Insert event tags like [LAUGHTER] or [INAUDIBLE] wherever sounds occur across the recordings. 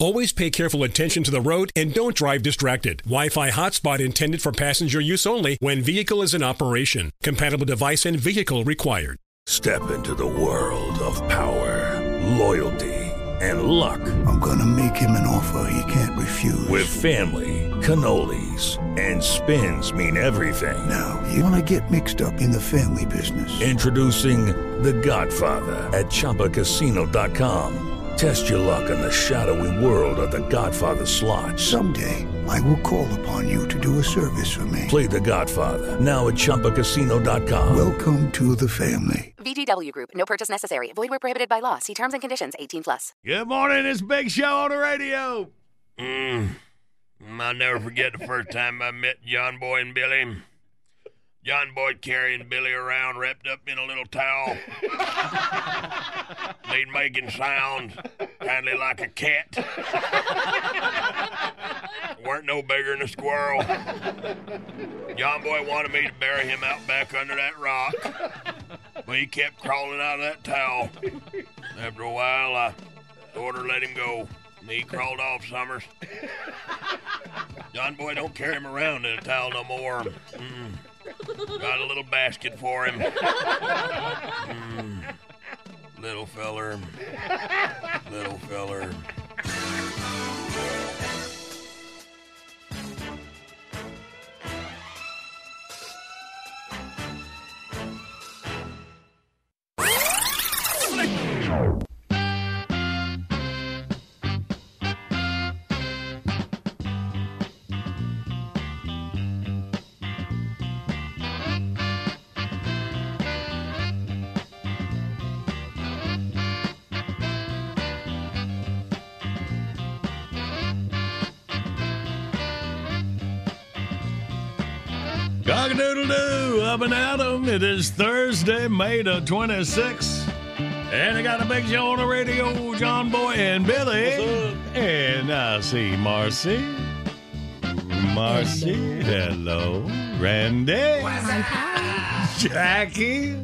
Always pay careful attention to the road and don't drive distracted. Wi-Fi hotspot intended for passenger use only when vehicle is in operation. Compatible device and vehicle required. Step into the world of power, loyalty, and luck. I'm gonna make him an offer he can't refuse. With family, cannolis, and spins mean everything. Now, you wanna get mixed up in the family business. Introducing The Godfather at ChumbaCasino.com. Test your luck in the shadowy world of The Godfather slot. Someday, I will call upon you to do a service for me. Play The Godfather now at ChumbaCasino.com. Welcome to the family. VGW Group. No purchase necessary. Void where prohibited by law. See terms and conditions. 18 plus. Good morning. It's Big Show on the radio. Mm. I'll never forget the first time I met John Boy and Billy. John Boy carrying Billy around wrapped up in a little towel. [LAUGHS] Made making sounds, kindly like a cat. Weren't no bigger than a squirrel. John Boy wanted me to bury him out back under that rock, but he kept crawling out of that towel. After a while, I ordered let him go. And he crawled off, Summers. John Boy don't carry him around in a towel no more. Mm. Got a little basket for him. Mm. Little feller. Little feller. Cock-a-doodle doo, up and at 'em. It is Thursday, May the 26th. And I got a big show on the radio, John Boy and Billy. And I see Marcy. Marcy, hello. Randy. Jackie.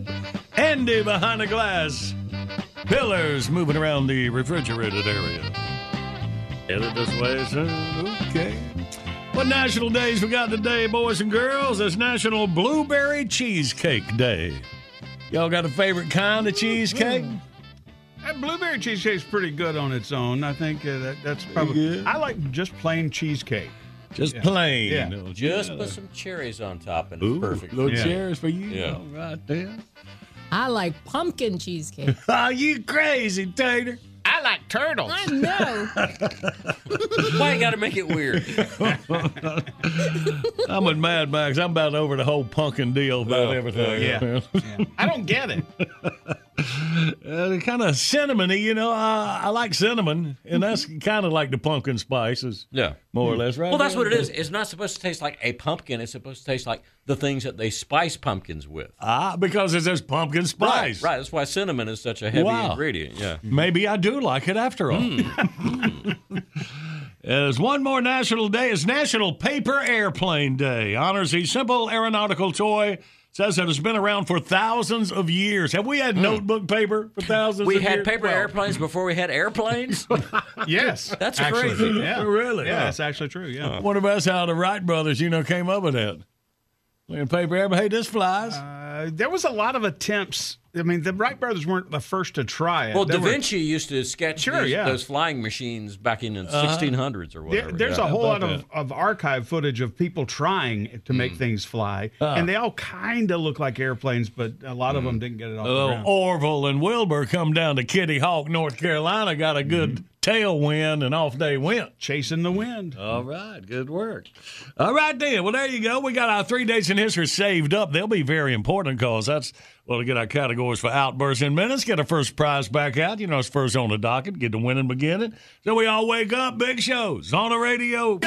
Andy behind the glass. Pillars moving around the refrigerated area. Headed this way, sir. Okay. What national days we got today, boys and girls? It's National Blueberry Cheesecake Day. Y'all got a favorite kind of cheesecake? That blueberry cheesecake's pretty good on its own. I think uh, that, that's probably. good. I like just plain cheesecake. Just plain. Yeah. don't? Just put some cherries on top and Ooh, it's perfect. Little Yeah. chairs for you. Yeah. All right there. I like pumpkin cheesecake. [LAUGHS] Oh, you crazy, Tater. I like turtles. I know. [LAUGHS] Why you got to make it weird? [LAUGHS] I'm with Mad Max. I'm about over the whole pumpkin deal about Yeah, everything. [LAUGHS] yeah, I don't get it. Uh, kind of cinnamony, you know. I, I like cinnamon, and that's kind of like the pumpkin spices, yeah. more or less, right? Well, that's there? what it is. It's not supposed to taste like a pumpkin. It's supposed to taste like the things that they spice pumpkins with. Ah, because it says pumpkin spice. Right, right. That's why cinnamon is such a heavy Wow. ingredient. Yeah. Mm-hmm. Maybe I do like it after all. Mm. [LAUGHS] Mm. There's one more national day. It's National Paper Airplane Day. Honors a simple aeronautical toy. Says it has been around for thousands of years. Have we had mm. notebook paper for thousands We of had years? paper airplanes before we had airplanes. [LAUGHS] Yes, That's actually, crazy. Yeah, Really? Yeah, that's actually true. Yeah. What about how the Wright brothers, you know, came up with that? Like paper airplane. Hey, this flies. Uh, there was a lot of attempts I mean, the Wright brothers weren't the first to try it. Well, There Da were- Vinci used to sketch Sure, these- yeah. those flying machines back in the uh-huh. 1600s or There- whatever. there's yeah. a whole lot of, of archive footage of people trying to make hmm. things fly, uh-huh. and they all kind of look like airplanes, but a lot of hmm. them didn't get it off the Oh, ground. Orville and Wilbur come down to Kitty Hawk, North Carolina, got a good hmm. tailwind, and off they went. Chasing the wind. All right, good work. All right, then. Well, there you go. We got our three days in history saved up. They'll be very important because that's well to get our categories for outbursts in minutes. Get our first prize back out. You know, it's first on the docket. Get the winning beginning. So we all wake up. Big shows on the radio.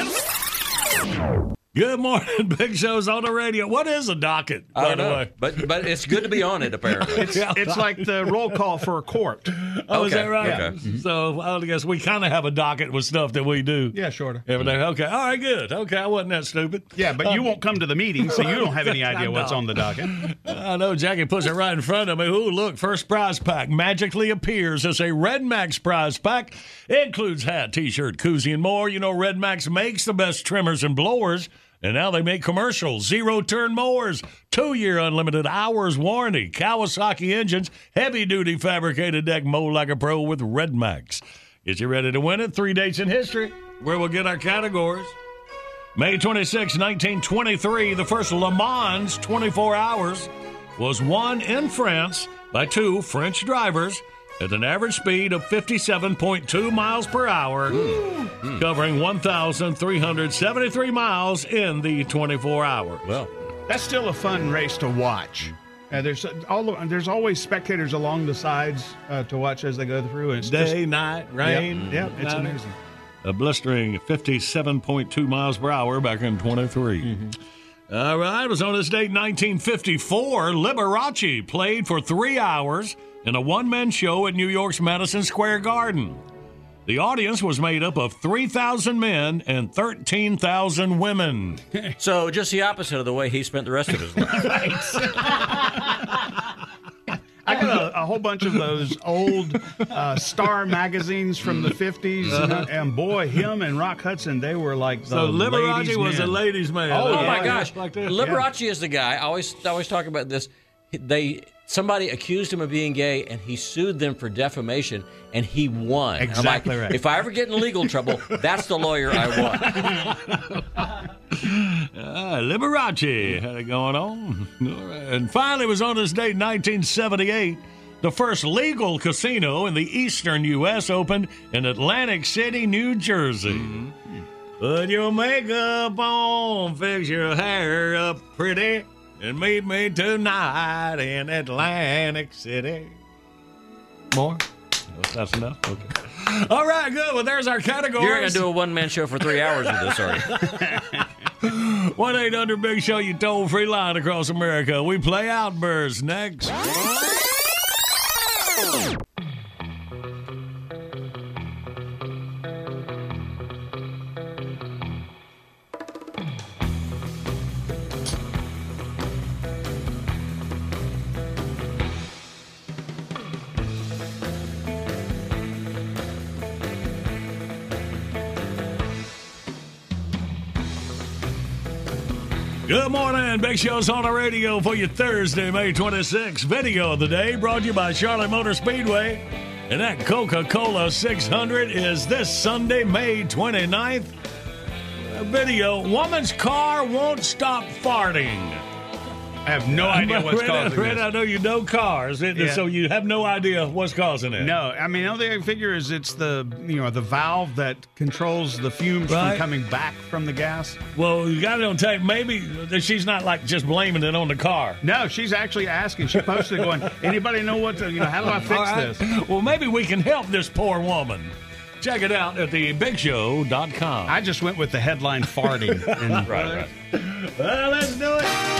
Good morning, [LAUGHS] Big Show's on the radio. What is a docket, by don't the know, way? but but it's good to be on it. Apparently, [LAUGHS] It's, it's like the roll call for a court. Oh, is that right? okay. Mm-hmm. Mm-hmm. So I guess we kind of have a docket with stuff that we do. Yeah, shorter. Every day. Okay. All right, good. Okay. I wasn't that stupid. Yeah, but you won't come to the meeting, so you don't have any [LAUGHS] idea what's on the docket. I know Jackie puts it right in front of me. Ooh, look, first prize pack magically appears as a RedMax prize pack. It includes hat, t-shirt, koozie, and more. You know, RedMax makes the best trimmers and blowers, and now they make commercials, zero-turn mowers, two-year unlimited hours warranty, Kawasaki engines, heavy-duty fabricated deck, mow like a pro with RedMax. Get you ready to win it. Three dates in history where we'll get our categories. May 26, 1923, the first Le Mans 24 hours was won in France by two French drivers at an average speed of 57.2 miles per hour, covering 1,373 miles in the 24 hours. well, That's still a fun race to watch. Uh, there's all the, there's always spectators along the sides uh, to watch as they go through. And it's just- Day, night, rain. yeah, it's night. amazing. A blistering 57.2 miles per hour back in 23. All right, it was on this date 1954. Liberace played for three hours in a one man show at New York's Madison Square Garden. The audience was made up of 3,000 men and 13,000 women. [LAUGHS] so just the opposite of the way he spent the rest of his life. [LAUGHS] I got a, a whole bunch of those old uh, Star magazines from the 50s, and, uh, and boy, him and Rock Hudson, they were like the So Liberace ladies' was men. a ladies' man. Oh, Oh yeah. my gosh! Like this. Liberace is the guy. I always I always talk about this. They somebody accused him of being gay, and he sued them for defamation, and he won. I'm like, Exactly right. If I ever get in legal trouble, that's the lawyer I want. [LAUGHS] Ah, Liberace had it going on. And finally, it was on this date, 1978. The first legal casino in the eastern U.S. opened in Atlantic City, New Jersey. Put your makeup on, fix your hair up pretty, and meet me tonight in Atlantic City. More? Oh, That's enough? Okay. [LAUGHS] All right, good. Well, there's our categories. You're gonna do a one man show for three hours with this, are you? [LAUGHS] 1 800 Big Show, you toll free line across America. We play Outbursts next. Good morning. Big Show's on the radio for you Thursday, May 26th. Video of the day brought to you by Charlotte Motor Speedway. And that Coca Cola 600 is this Sunday, May 29th. A video Woman's car won't stop farting. I have no idea what's Red, causing Red, I know you know cars, Yeah. so you have no idea what's causing it. No, I mean, the only thing I figure is it's the you know the valve that controls the fumes Right. from coming back from the gas. Well, you got it on tape. Maybe she's not like just blaming it on the car. No, she's actually asking. She posted going, anybody know what? To, you know, how do I fix right. this? Well, maybe we can help this poor woman. Check it out at thebigshow.com. I just went with the headline farting. [LAUGHS] And, right, right. Well, let's do it.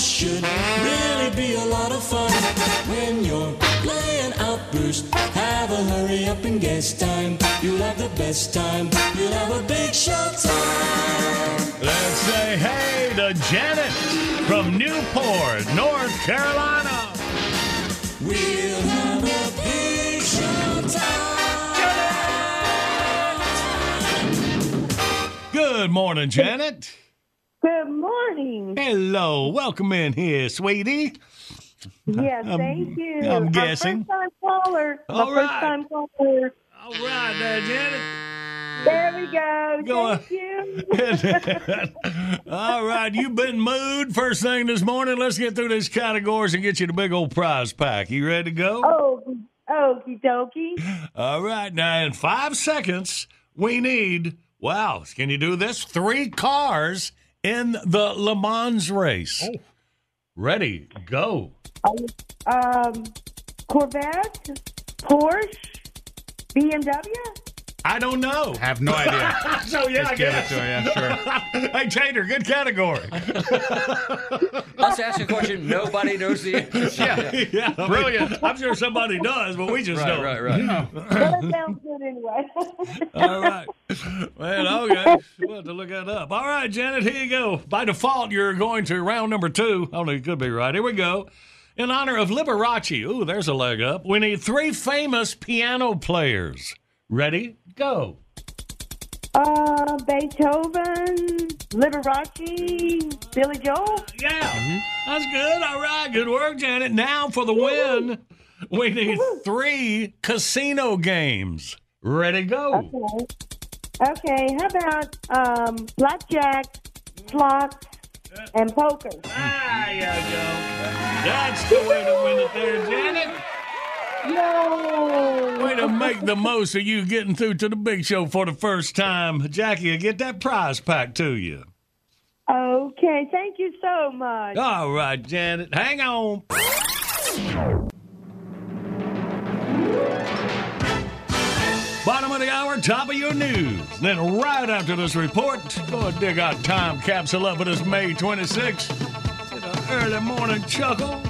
This should really be a lot of fun. When you're playing Outburst, have a hurry up and guess time. You'll have the best time. You'll have a big show time. Let's say hey to Janet from Newport, North Carolina. We'll have a big show time. Good morning, Janet. Good morning. Hello, welcome in here, sweetie. Yes, Um, thank you. I'm Our guessing. First time caller. All My right. first time caller. All right, there, Janet. There we go. Go thank you. [LAUGHS] All right, you've been moved first thing this morning. Let's get through these categories and get you the big old prize pack. You ready to go? Oh, okie dokie. All right, now in five seconds, we need, wow, can you do this? Three cars in the Le Mans race. Oh. Ready, go. Um, Corvette, Porsche, BMW. I don't know. Have no idea. [LAUGHS] so, yeah, Just I give it to her, yeah, sure. [LAUGHS] hey, Tater, good category. [LAUGHS] Let's ask a question nobody knows the answer. yeah, yeah. I Brilliant. I'm sure somebody does, but we just Right, don't. right, right. But it sounds good anyway. All right. Well, okay. We'll have to look that up. All right, Janet, here you go. By default, you're going to round number two. Only it could be right. Here we go. In honor of Liberace. Ooh, there's a leg up. We need three famous piano players. Ready? Go. uh, Beethoven, Liberace, Billy Joel. Yeah. That's good. All right. Good work, Janet. Now for the win, we need three casino games. Ready? Go. Okay. Okay. How about um, blackjack, slots, and poker? There you go. That's the way to win it there, Janet. No. Way to make the most of you getting through to the big show for the first time. Jackie, get that prize pack to you. Okay. Thank you so much. All right, Janet. Hang on. Bottom of the hour, top of your news. Then right after this report, go and dig out time capsule up with us May 26th. Get an early morning chuckle.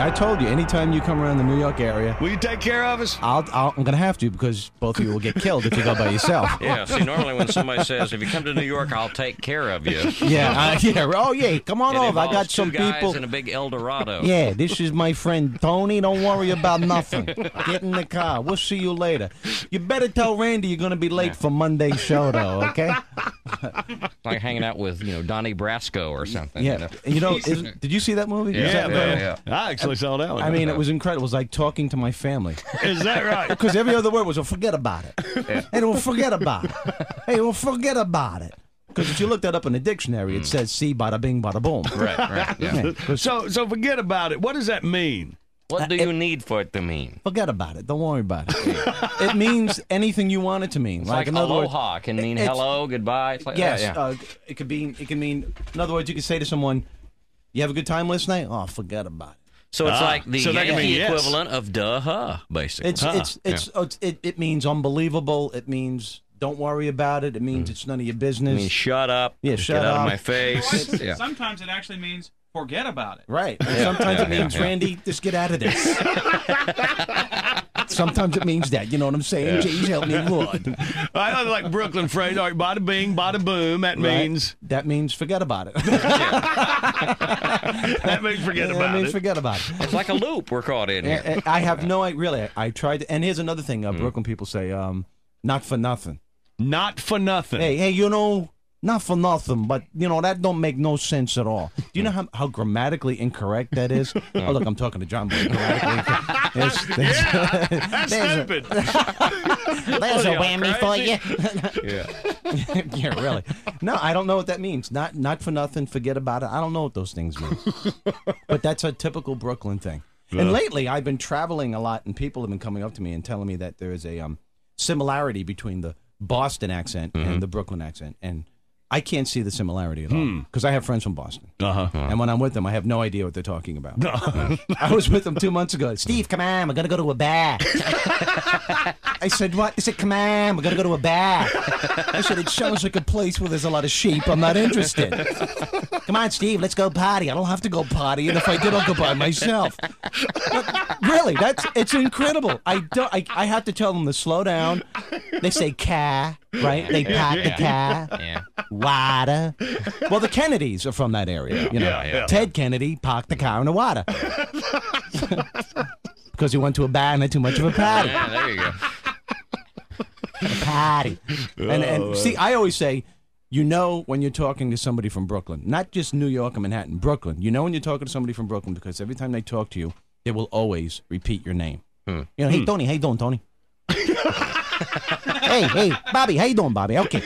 I told you, anytime you come around the New York area, will you take care of us? I'll, I'll, I'm going to have to because both of you will get killed if you go by yourself. [LAUGHS] Yeah, see, normally when somebody says, if you come to New York, I'll take care of you. [LAUGHS] Yeah, uh, yeah. Oh, yeah. Come on It over. I got two some guys people. and a big El Dorado. [LAUGHS] Yeah, this is my friend Tony. Don't worry about nothing. Get in the car. We'll see you later. You better tell Randy you're going to be late for Monday's show, though. Okay? Like hanging out with, you know, Donnie Brasco or something. Yeah. You know? You know, is, did you see that movie? Yeah, Is that yeah, right? yeah. I actually saw that one. I mean, it was incredible. It was like talking to my family. [LAUGHS] Is that right? Because every other word was, "Oh, forget about it." Hey, well, forget about it. Hey, well, forget about it. Because if you look that up in the dictionary, it says "see, bada bing, bada boom." Right, right, yeah. [LAUGHS] So, so forget about it. What does that mean? What do you need for it to mean? Forget about it. Don't worry about it. [LAUGHS] it means anything you want it to mean. It's like, in other words, can mean it's- hello, goodbye. It's like Yes, that, yeah. uh, it could mean. It can mean. In other words, you could say to someone, "You have a good time last night." Oh, forget about it. So it's Ah, like the so Yankee yes. equivalent of duh huh, basically. It's it's it's, oh, it's it, it means unbelievable. It means don't worry about it. It means it's none of your business. I mean, shut up. Yeah, Get shut out of my face. yeah. Sometimes it actually means forget about it. Right. And Yeah, sometimes yeah, it means, yeah, yeah. Randy, just get out of this. [LAUGHS] [LAUGHS] sometimes it means that. You know what I'm saying? Yeah. Jeez, help me, [LAUGHS] Lord. I like Brooklyn phrase. All right, bada bing, bada boom. That Right? means That means forget about it. [LAUGHS] that means forget that about it. That means it. forget about it. It's like a loop we're caught in here. And- and I have no idea. Really, I tried. To, and here's another thing. Mm. Uh, Brooklyn people say, um, "Not for nothing." Not for nothing. Hey, hey, you know, Not for nothing, but you know that don't make no sense at all. Do you know how, how grammatically incorrect that is? [LAUGHS] oh, look, I'm talking to John Boy. Grammatically incorrect. There's, there's, That's there's a- stupid. [LAUGHS] There's a whammy for you. yeah. [LAUGHS] yeah, really. No, I don't know what that means. Not not for nothing. Forget about it. I don't know what those things mean. [LAUGHS] but that's a typical Brooklyn thing. Yeah. And lately, I've been traveling a lot, and people have been coming up to me and telling me that there is a um, similarity between the Boston accent and the Brooklyn accent, and I can't see the similarity at all Hmm. because I have friends from Boston. Uh-huh. And when I'm with them, I have no idea what they're talking about. [LAUGHS] I was with them two months ago. Steve, come on, we're gonna go to a bar. [LAUGHS] I said, what? They said, come on, we're gonna go to a bar. I said, it sounds like a place where there's a lot of sheep. I'm not interested. Come on, Steve, let's go party. I don't have to go party, and if I did, I'll go by myself. But really, that's it's incredible. I don't. I, I have to tell them to slow down. They say car, right? They Yeah, park the yeah. car. Yeah. Water. Well, the Kennedys are from that area. You know, Yeah, yeah. Ted Kennedy parked the car in the water [LAUGHS] because he went to a bar and had too much of a party. Yeah, there you go. A party. And, Oh, and see, I always say, you know, when you're talking to somebody from Brooklyn, not just New York or Manhattan, Brooklyn. You know when you're talking to somebody from Brooklyn because every time they talk to you, they will always repeat your name. You know, hey Hmm. Tony, how you doing, Tony? [LAUGHS] hey, hey, Bobby, how you doing, Bobby? Okay.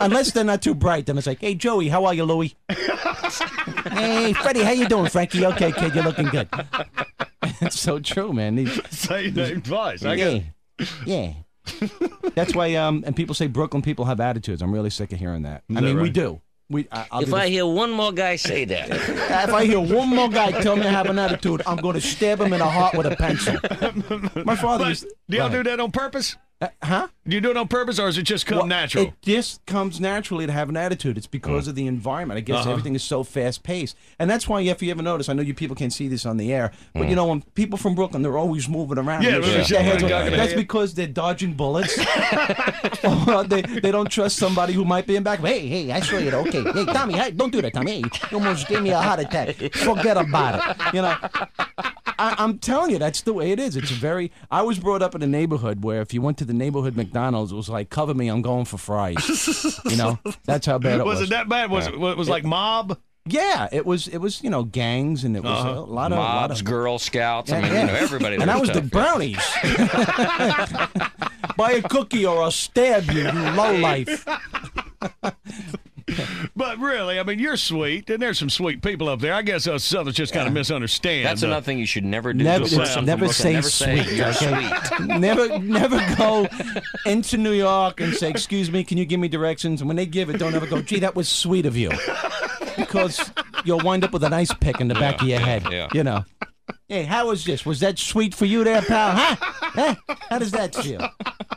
Unless they're not too bright, then it's like, hey, Joey, how are you, Louie? [LAUGHS] hey, Freddie, how you doing, Frankie? Okay, kid, you're looking good. [LAUGHS] it's so true, man. These, Say your name twice. Yeah, yeah. [LAUGHS] That's why, um, and people say Brooklyn people have attitudes. I'm really sick of hearing that. Is I that mean, we do. We, I, I'll if be the- I hear one more guy say that, [LAUGHS] if I hear one more guy tell me I have an attitude, I'm going to stab him in the heart with a pencil. [LAUGHS] My father But used. do y'all do that on purpose? Uh, huh? Do you do it on purpose, or is it just come Well, natural? It just comes naturally to have an attitude. It's because mm. of the environment. I guess Uh-huh. everything is so fast paced, and that's why if you ever notice, I know you people can't see this on the air, but you mm. know when people from Brooklyn, they're always moving around. Yeah, They they're shake yeah, yeah. That's because they're dodging bullets. [LAUGHS] [LAUGHS] they they don't trust somebody who might be in back. Hey, hey, I saw you. Okay, hey, Tommy, hey, don't do that, Tommy. Hey, you almost gave me a heart attack. Forget about it. You know. I, I'm telling you, that's the way it is. It's very. I was brought up in a neighborhood where if you went to the neighborhood McDonald's, it was like, "Cover me, I'm going for fries." you know, that's how bad it was. was it that bad? Was it, was it like mob? Yeah, it was. It was you know gangs and it was Uh-huh. a lot of a lot mobs, of Girl Scouts. I mean, yeah. you know, everybody. And that was was the brownies. [LAUGHS] Buy a cookie or I'll stab you, you low life. [LAUGHS] But really, I mean, you're sweet, and there's some sweet people up there. I guess us Southerners just kind of misunderstand. That's another thing you should never do. Never, to a person never from say never sweet. Say you're okay? sweet. [LAUGHS] never, never go into New York and say, "Excuse me, can you give me directions?" And when they give it, don't ever go, "Gee, that was sweet of you," [LAUGHS] because you'll wind up with an ice pick in the back of your head. yeah. You know. Hey, how was this? Was that sweet for you there, pal? Huh? Huh? How does that feel?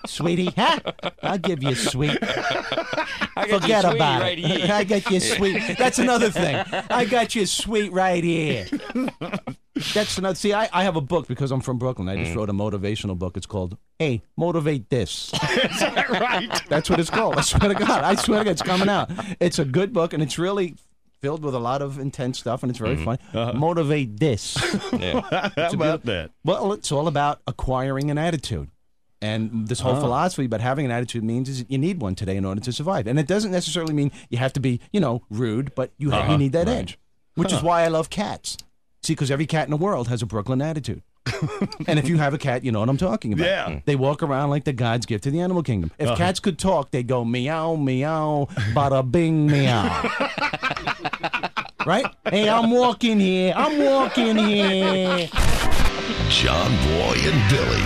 Sweetie, huh? I'll give you sweet. I Forget you sweet about right it. here. I got you sweet. That's another thing. I got you sweet right here. That's another. See, I, I have a book because I'm from Brooklyn. I Mm. just wrote a motivational book. It's called "Hey, Motivate This." [LAUGHS] Is that right? That's what it's called. I swear to God. I swear to God, it's coming out. It's a good book, and it's really filled with a lot of intense stuff, and it's very funny. Motivate this. [LAUGHS] Mm-hmm. Uh-huh. [LAUGHS] How about that? Well, it's all about acquiring an attitude. And this whole Oh. philosophy about having an attitude means is that you need one today in order to survive. And it doesn't necessarily mean you have to be, you know, rude, but you have, Uh-huh. you need that Right. edge, which is why I love cats. See, because every cat in the world has a Brooklyn attitude. And if you have a cat, you know what I'm talking about. Yeah. They walk around like the gods give to the animal kingdom. If Uh-huh. cats could talk, they'd go meow, meow, bada bing, meow. right? Hey, I'm walking here. I'm walking here. John Boy and Billy.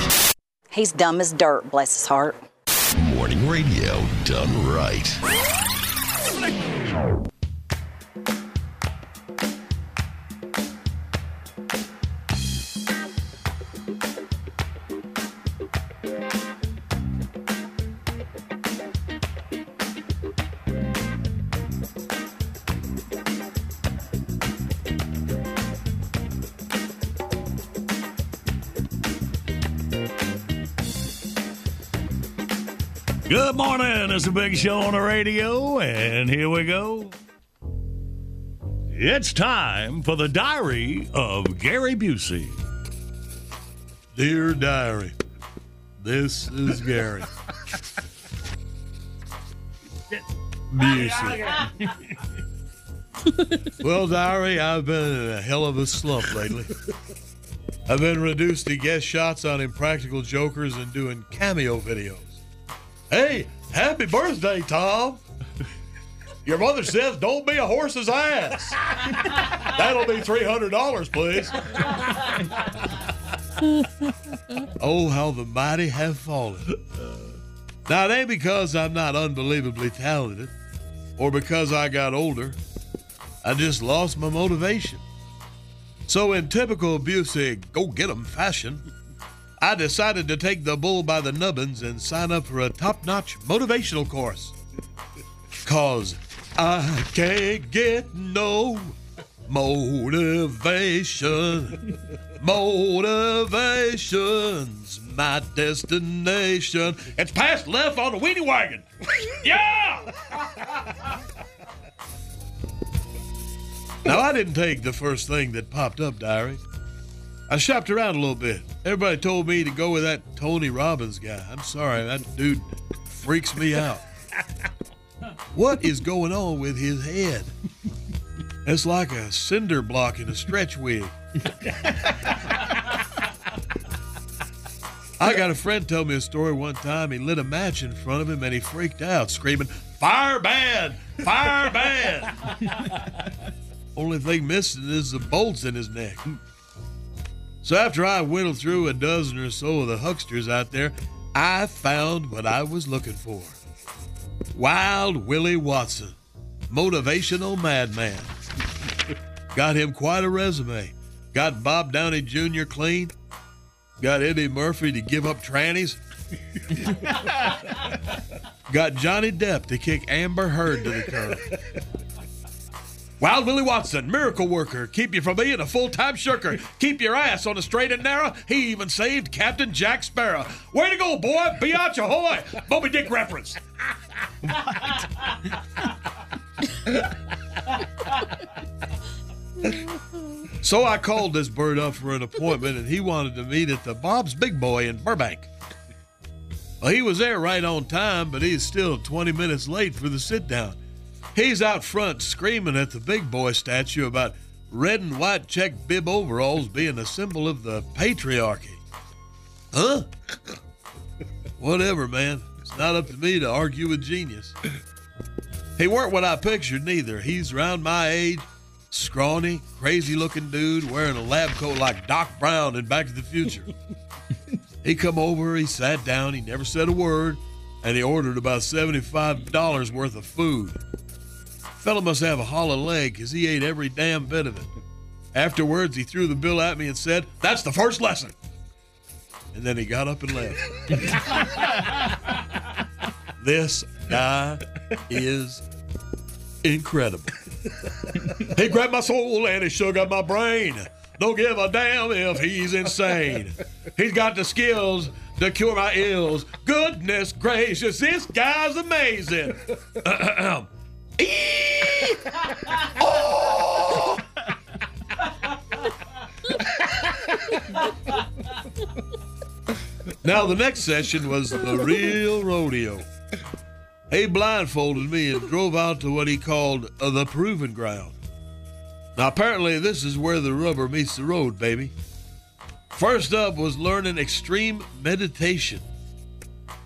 He's dumb as dirt, bless his heart. Morning radio done right. Good morning. It's a big show on the radio, and here we go. It's time for the diary of Gary Busey. Dear Diary, this is Gary. Busey. well, Diary, I've been in a hell of a slump lately. I've been reduced to guest shots on Impractical Jokers and doing cameo videos. Hey, happy birthday, Tom. Your mother says don't be a horse's ass. That'll be $300, please. oh, how the mighty have fallen. Now, it ain't because I'm not unbelievably talented or because I got older. I just lost my motivation. So, in typical Busey go get 'em fashion, I decided to take the bull by the nubbins and sign up for a top notch motivational course. Cause I can't get no motivation. Motivation's my destination. It's past left on the weenie wagon. [LAUGHS] yeah! [LAUGHS] now, I didn't take the first thing that popped up, Diary. I shopped around a little bit. Everybody told me to go with that Tony Robbins guy. I'm sorry, that dude freaks me out. [LAUGHS] What is going on with his head? It's like a cinder block in a stretch wig. I got a friend tell me a story one time. He lit a match in front of him and he freaked out, screaming, Fire band! Fire band! [LAUGHS] Only thing missing is the bolts in his neck. So after I whittled through a dozen or so of the hucksters out there, I found what I was looking for. Wild Willie Watson, motivational madman. Got him quite a resume. Got Bob Downey Jr. clean. Got Eddie Murphy to give up trannies. [LAUGHS] Got Johnny Depp to kick Amber Heard to the curb. Wild Willie Watson, miracle worker, keep you from being a full time shirker. Keep your ass on the straight and narrow. He even saved Captain Jack Sparrow. Way to go, boy! Biatch ahoy! Moby Dick reference. [LAUGHS] so I called this bird up for an appointment, and he wanted to meet at the Bob's Big Boy in Burbank. Well, he was there right on time, but he's still 20 minutes late for the sit down. He's out front screaming at the big boy statue about red and white check bib overalls being a symbol of the patriarchy. Huh? [LAUGHS] Whatever, man. It's not up to me to argue with genius. He weren't what I pictured neither. He's around my age, scrawny, crazy looking dude wearing a lab coat like Doc Brown in Back to the Future. [LAUGHS] he come over, he sat down, he never said a word, and he ordered about $75 worth of food. Fella must have a hollow leg because he ate every damn bit of it. Afterwards, he threw the bill at me and said, That's the first lesson. And then he got up and left. [LAUGHS] this guy is incredible. he grabbed my soul and he shook up my brain. Don't give a damn if he's insane. He's got the skills to cure my ills. Goodness gracious, this guy's amazing. [CLEARS THROAT] now, the next session was the real rodeo. He blindfolded me and drove out to what he called uh, the proving ground. Now, apparently, this is where the rubber meets the road, baby. First up was learning extreme meditation.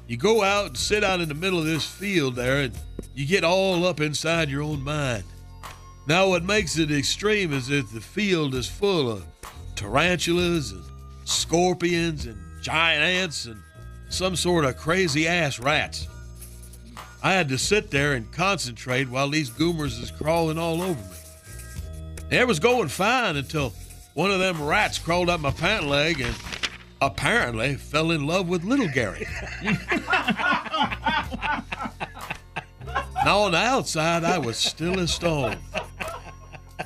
You go out and sit out in the middle of this field there, and you get all up inside your own mind. Now, what makes it extreme is that the field is full of tarantulas and scorpions and giant ants and some sort of crazy ass rats. I had to sit there and concentrate while these goomers is crawling all over me. It was going fine until one of them rats crawled up my pant leg and apparently fell in love with little Gary. [LAUGHS] now on the outside, I was still as stone.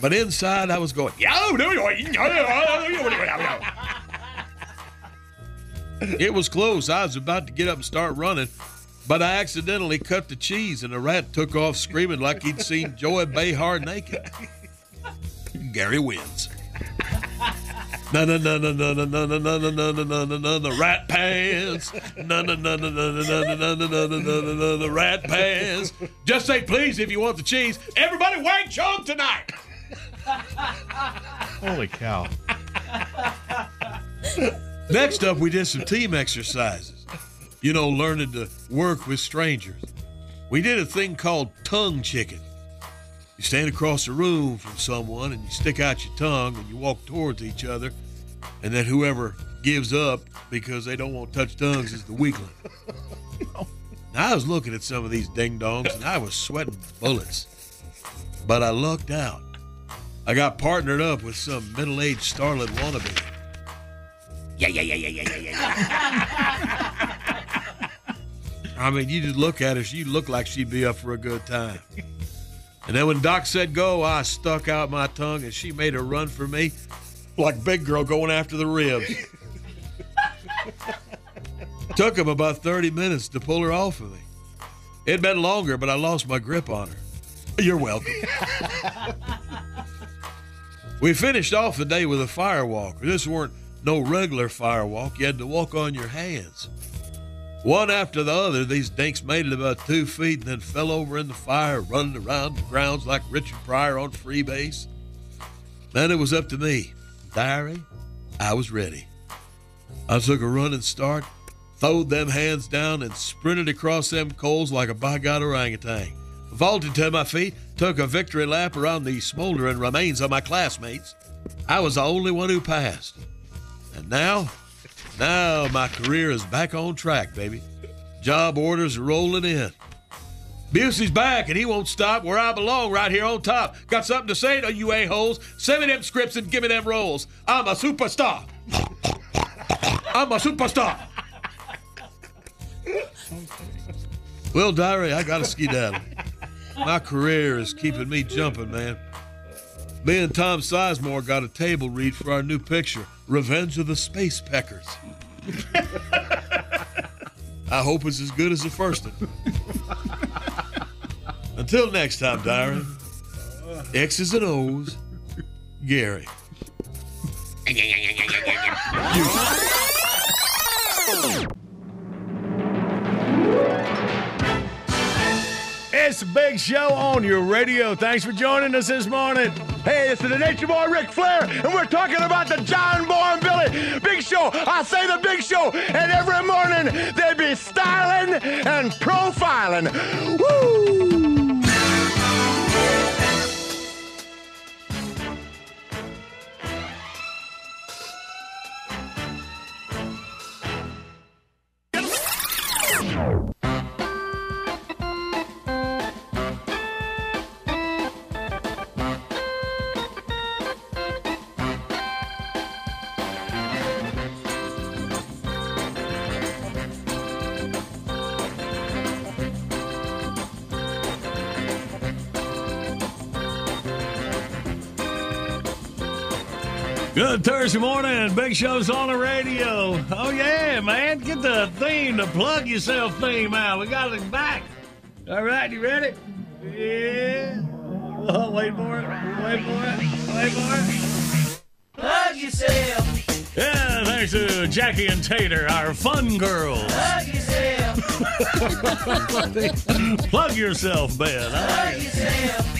But inside, I was going, It was close. I was about to get up and start running, but I accidentally cut the cheese, and the rat took off screaming like he'd seen Joy Behar naked. Gary wins. No, no, no, no, no, no, no, no, no, no, no, no, no, no, no, the rat pants. No, no, no, no, no, no, no, no, no, no, no, no, no, no, the rat pants. Just say please if you want the cheese. Everybody Wang Chung tonight. Holy cow. Next up, we did some team exercises. You know, learning to work with strangers. We did a thing called tongue chicken. You stand across the room from someone and you stick out your tongue and you walk towards each other, and then whoever gives up because they don't want to touch tongues is the weakling. [LAUGHS] Now, I was looking at some of these ding dongs and I was sweating bullets, but I lucked out. I got partnered up with some middle aged starlet wannabe. Yeah, yeah, yeah, yeah, yeah, yeah, yeah. I mean, you just look at her, she looked like she'd be up for a good time. And then when Doc said go, I stuck out my tongue and she made a run for me like big girl going after the ribs. Took him about 30 minutes to pull her off of me. It'd been longer, but I lost my grip on her. You're welcome. we finished off the day with a fire walk. This weren't no regular fire walk. You had to walk on your hands. One after the other, these dinks made it about two feet and then fell over in the fire, running around the grounds like Richard Pryor on freebase. Then it was up to me. Diary, I was ready. I took a running start, throwed them hands down, and sprinted across them coals like a by God orangutan. Vaulted to my feet, took a victory lap around the smoldering remains of my classmates. I was the only one who passed. And now, now my career is back on track, baby. Job orders rolling in. Busey's back and he won't stop where I belong right here on top. Got something to say to you a-holes? Send me them scripts and give me them roles. I'm a superstar. I'm a superstar. Well, Diary, I got to skedaddle. My career is keeping me jumping, man. Me and Tom Sizemore got a table read for our new picture, Revenge of the Space Peckers. I hope it's as good as the first one. Until next time, Diary. X's and O's, Gary. It's big show on your radio. Thanks for joining us this morning. Hey, this is the Nature Boy Ric Flair, and we're talking about the John Boy and Billy Big Show. I say the Big Show, and every morning they be styling and profiling. Woo! Good Thursday morning. Big Show's on the radio. Oh, yeah, man. Get the theme, the plug yourself theme out. We got it back. All right, you ready? Yeah. Oh, wait for it. Wait for it. Wait for it. Plug yourself. Yeah, thanks to Jackie and Tater, our fun girls. Plug yourself. [LAUGHS] Plug yourself, Ben. Plug yourself.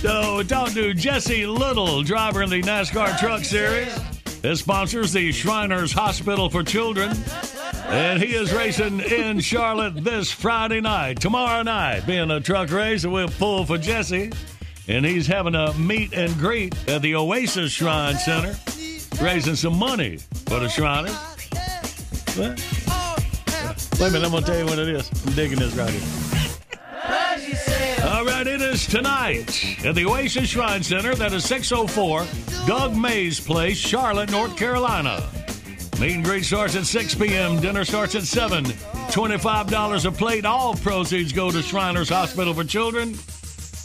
So, talk to Jesse Little, driver in the NASCAR Truck Series. His sponsors the Shriners Hospital for Children. And he is racing in Charlotte this Friday night. Tomorrow night, being a truck race, we'll pull for Jesse. And he's having a meet and greet at the Oasis Shrine Center, raising some money for the Shriners. What? Wait a minute, I'm going to tell you what it is. I'm digging this right here. All right, it is tonight at the Oasis Shrine Center. That is 604 Doug Mayes Place, Charlotte, North Carolina. Meet and greet starts at 6 p.m. Dinner starts at 7. $25 a plate. All proceeds go to Shriners Hospital for Children.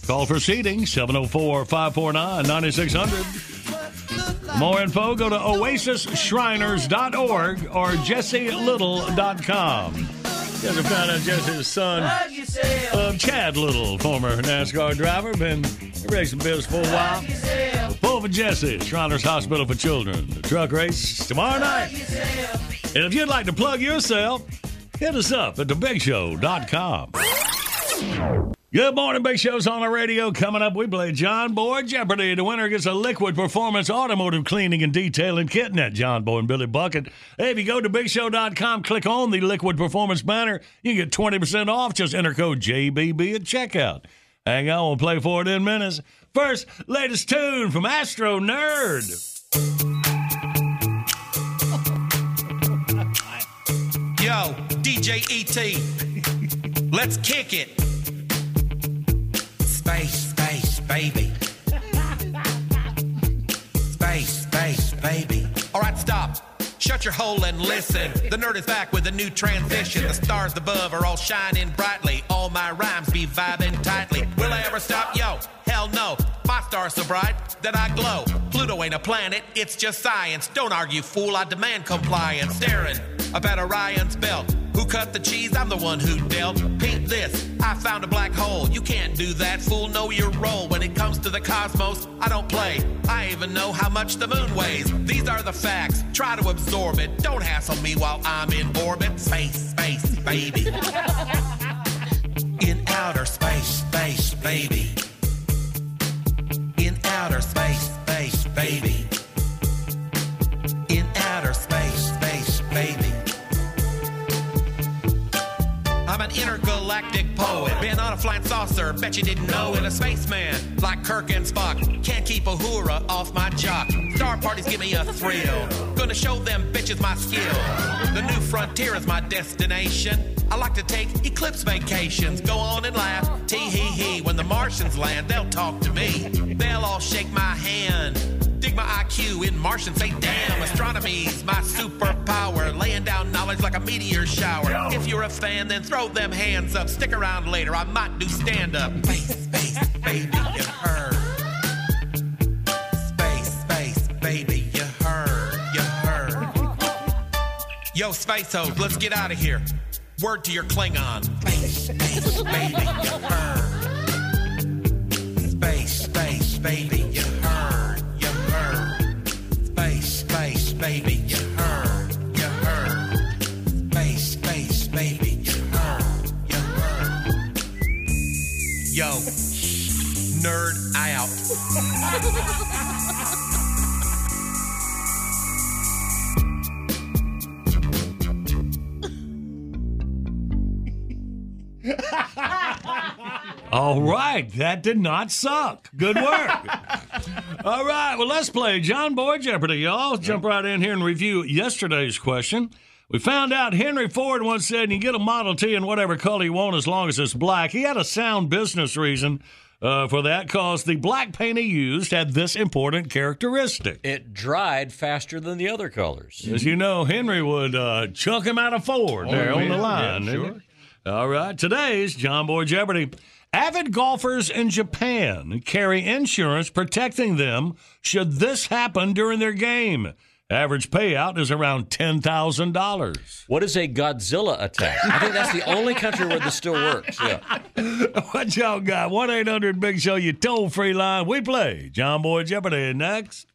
Call for seating 704 549 9600. More info, go to oasisshriners.org or jesselittle.com. Guys found out Jesse's son, uh, Chad Little, former NASCAR driver, been racing bills for a while. Yourself. For Jesse, Shriners Hospital for Children. The truck race tomorrow night. And if you'd like to plug yourself, hit us up at thebigshow.com. Good morning, Big Show's on the radio. Coming up, we play John Boy Jeopardy. The winner gets a Liquid Performance Automotive Cleaning and Detailing Kit that John Boy and Billy Bucket. Hey, if you go to BigShow.com, click on the Liquid Performance banner, you get 20% off. Just enter code JBB at checkout. Hang on, we'll play for it in minutes. First, latest tune from Astro Nerd. [LAUGHS] Yo, DJ ET, let's kick it. Space, space, baby. Space, space, baby. All right, stop. Shut your hole and listen. The nerd is back with a new transition. The stars above are all shining brightly. All my rhymes be vibing tightly. Will I ever stop? Yo, hell no. My star's so bright that I glow. Pluto ain't a planet, it's just science. Don't argue, fool. I demand compliance. Staring at Orion's belt. Who cut the cheese? I'm the one who dealt. Paint this. I found a black hole. You can't do that, fool. Know your role. When it comes to the cosmos, I don't play. I even know how much the moon weighs. These are the facts. Try to absorb it. Don't hassle me while I'm in orbit. Space, space, baby. In outer space, space, baby. In outer space, space, baby. Poet. Been on a flying saucer, bet you didn't know it. A spaceman, like Kirk and Spock. Can't keep a hoorah off my jock. Star parties give me a thrill. Gonna show them bitches my skill. The new frontier is my destination. I like to take eclipse vacations. Go on and laugh, tee hee hee. When the Martians land, they'll talk to me. They'll all shake my hand. Dig my IQ in Martian, say damn, astronomy's my superpower. Laying down knowledge like a meteor shower. If you're a fan, then throw them hands up. Stick around later, I might do stand up. Space, space, baby, you heard. Space, space, baby, you heard, you heard. Yo, space hoes, let's get out of here. Word to your Klingon. Space, space, baby, you heard. Space, space, baby, Yo, nerd out. All right, that did not suck. Good work. All right, well, let's play John Boy Jeopardy, y'all. Jump right in here and review yesterday's question. We found out Henry Ford once said you can get a Model T in whatever color you want as long as it's black. He had a sound business reason uh, for that because the black paint he used had this important characteristic. It dried faster than the other colors. As you know, Henry would uh, chunk him out of Ford Oh, there on the line. yeah, sure. All right, today's John Boy Jeopardy. Avid golfers in Japan carry insurance protecting them should this happen during their game. Average payout is around $10,000. What is a Godzilla attack? I think that's the only country where this still works. Yeah. [LAUGHS] what y'all got? 1 800 Big Show, you toll free line. We play John Boy Jeopardy next.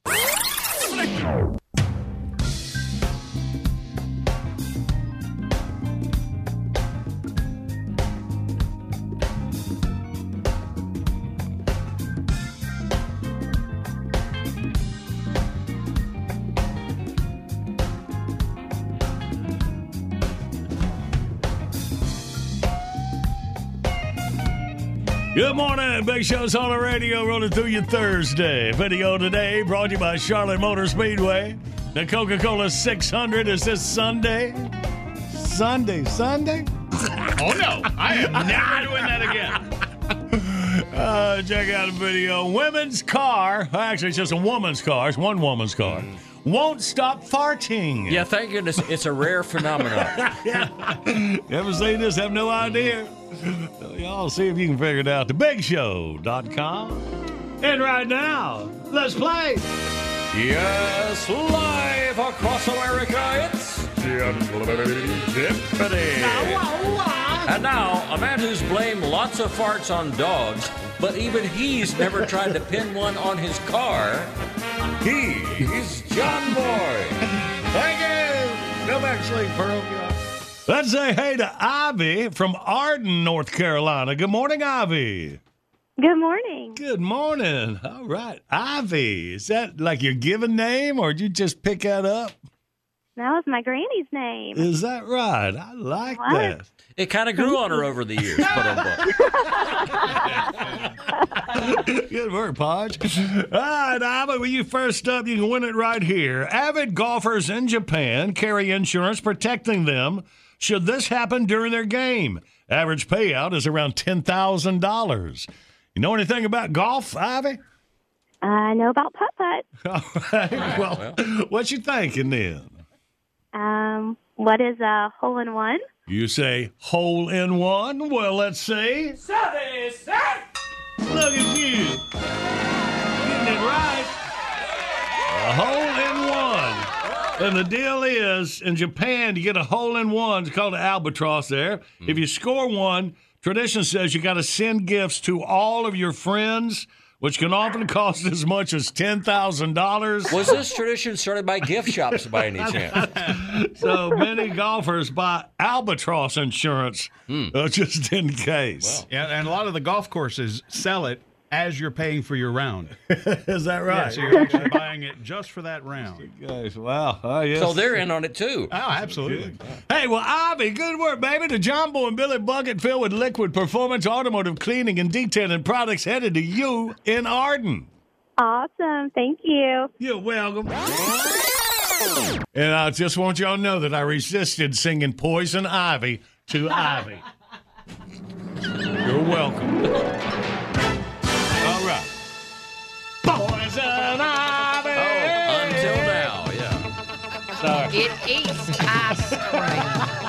Good morning. Big Show's on the radio rolling through your Thursday. Video today brought to you by Charlotte Motor Speedway. The Coca Cola 600 is this Sunday. Sunday, Sunday? [LAUGHS] Oh no, I am [LAUGHS] never doing that again. [LAUGHS] Uh, check out the video. Women's car, actually, it's just a woman's car. It's one woman's car. Won't stop farting. Yeah, thank goodness it's a rare phenomenon. yeah. Ever seen this? Have no idea. Y'all see if you can figure it out. TheBigShow.com. And right now, let's play. Yes, live across America, it's Jeopardy. And now, a man who's blamed lots of farts on dogs, but even he's never tried to pin one on his car. He's John Boy. Thank you. Go back sleep, Pearl. Let's say hey to Ivy from Arden, North Carolina. Good morning, Ivy. Good morning. Good morning. All right. Ivy, is that like your given name or did you just pick that up? That was my granny's name. Is that right? I like What? that. It kind of grew on her over the years. But [LAUGHS] Good work, Podge. All right, Ivy, when you first up, you can win it right here. Avid golfers in Japan carry insurance protecting them should this happen during their game. Average payout is around $10,000. You know anything about golf, Ivy? I know about putt putt. [LAUGHS] All right. Well, what you thinking then? Um, what is a hole in one? You say hole in one? Well, let's see. Look at you. Getting it right. A hole in one. And the deal is, in Japan, you get a hole in one. It's called an albatross there. If you score one, tradition says you got to send gifts to all of your friends, which can often [LAUGHS] cost as much as $10,000. was this tradition started by gift shops by any chance? [LAUGHS] so many golfers buy albatross insurance uh, just in case. Yeah, and a lot of the golf courses sell it as you're paying for your round. [LAUGHS] Is that Yeah, right? so you're actually buying it just for that round. [LAUGHS] Guys, wow. Oh, yes. So they're in on it too. Oh, absolutely. Hey, well, Ivy, good work, baby. The John Boy and Billy Bucket filled with liquid performance automotive cleaning and detailing products headed to you in Arden. Awesome. Thank you. You're welcome. And I just want y'all to know that I resisted singing Poison Ivy to Ivy. [LAUGHS] You're welcome. Oh, until now, yeah. Sorry. It eats ice cream.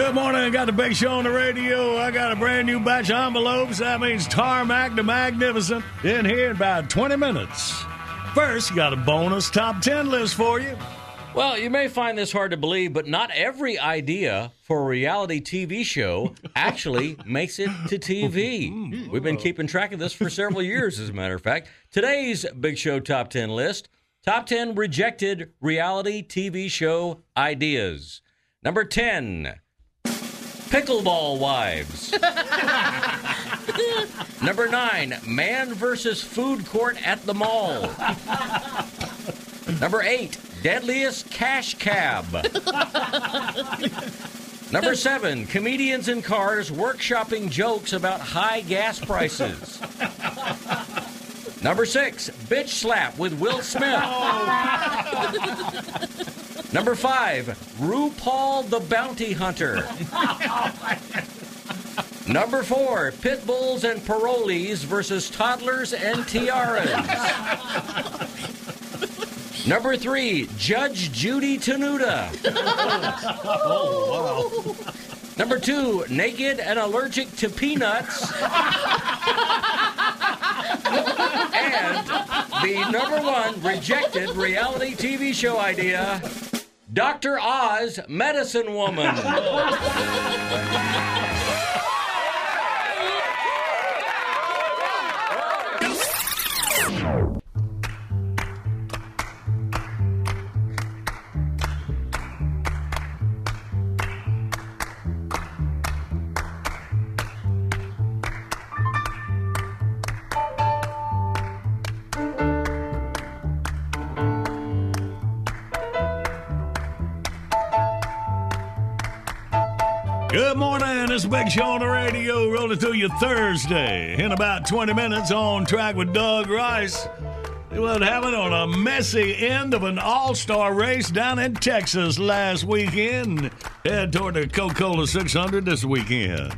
Good morning. I got the big show on the radio. I got a brand new batch of envelopes. That means Tarmac the Magnificent in here in about 20 minutes. First, you got a bonus top 10 list for you. Well, you may find this hard to believe, but not every idea for a reality TV show [LAUGHS] actually makes it to TV. Mm-hmm. We've been keeping track of this for several years, as a matter of fact. Today's Big Show Top 10 list Top 10 rejected reality TV show ideas. Number 10, Pickleball Wives. [LAUGHS] Number 9, Man versus Food Court at the Mall. Number 8, Deadliest Cash Cab. Number 7, Comedians in Cars workshopping jokes about high gas prices. Number 6, Bitch Slap with Will Smith. Oh, Number 5, RuPaul the Bounty Hunter. Number 4, Pit Bulls and Parolees versus Toddlers and Tiaras. Number 3, Judge Judy Tenuta. Oh, wow. Number 2, Naked and Allergic to Peanuts. and the number one rejected reality TV show idea Dr. Oz, Medicine Woman. Big Show on the radio, rolling through you Thursday. In about 20 minutes, on track with Doug Rice. What happened on a messy end of an all star race down in Texas last weekend? Head toward the Coca Cola 600 this weekend.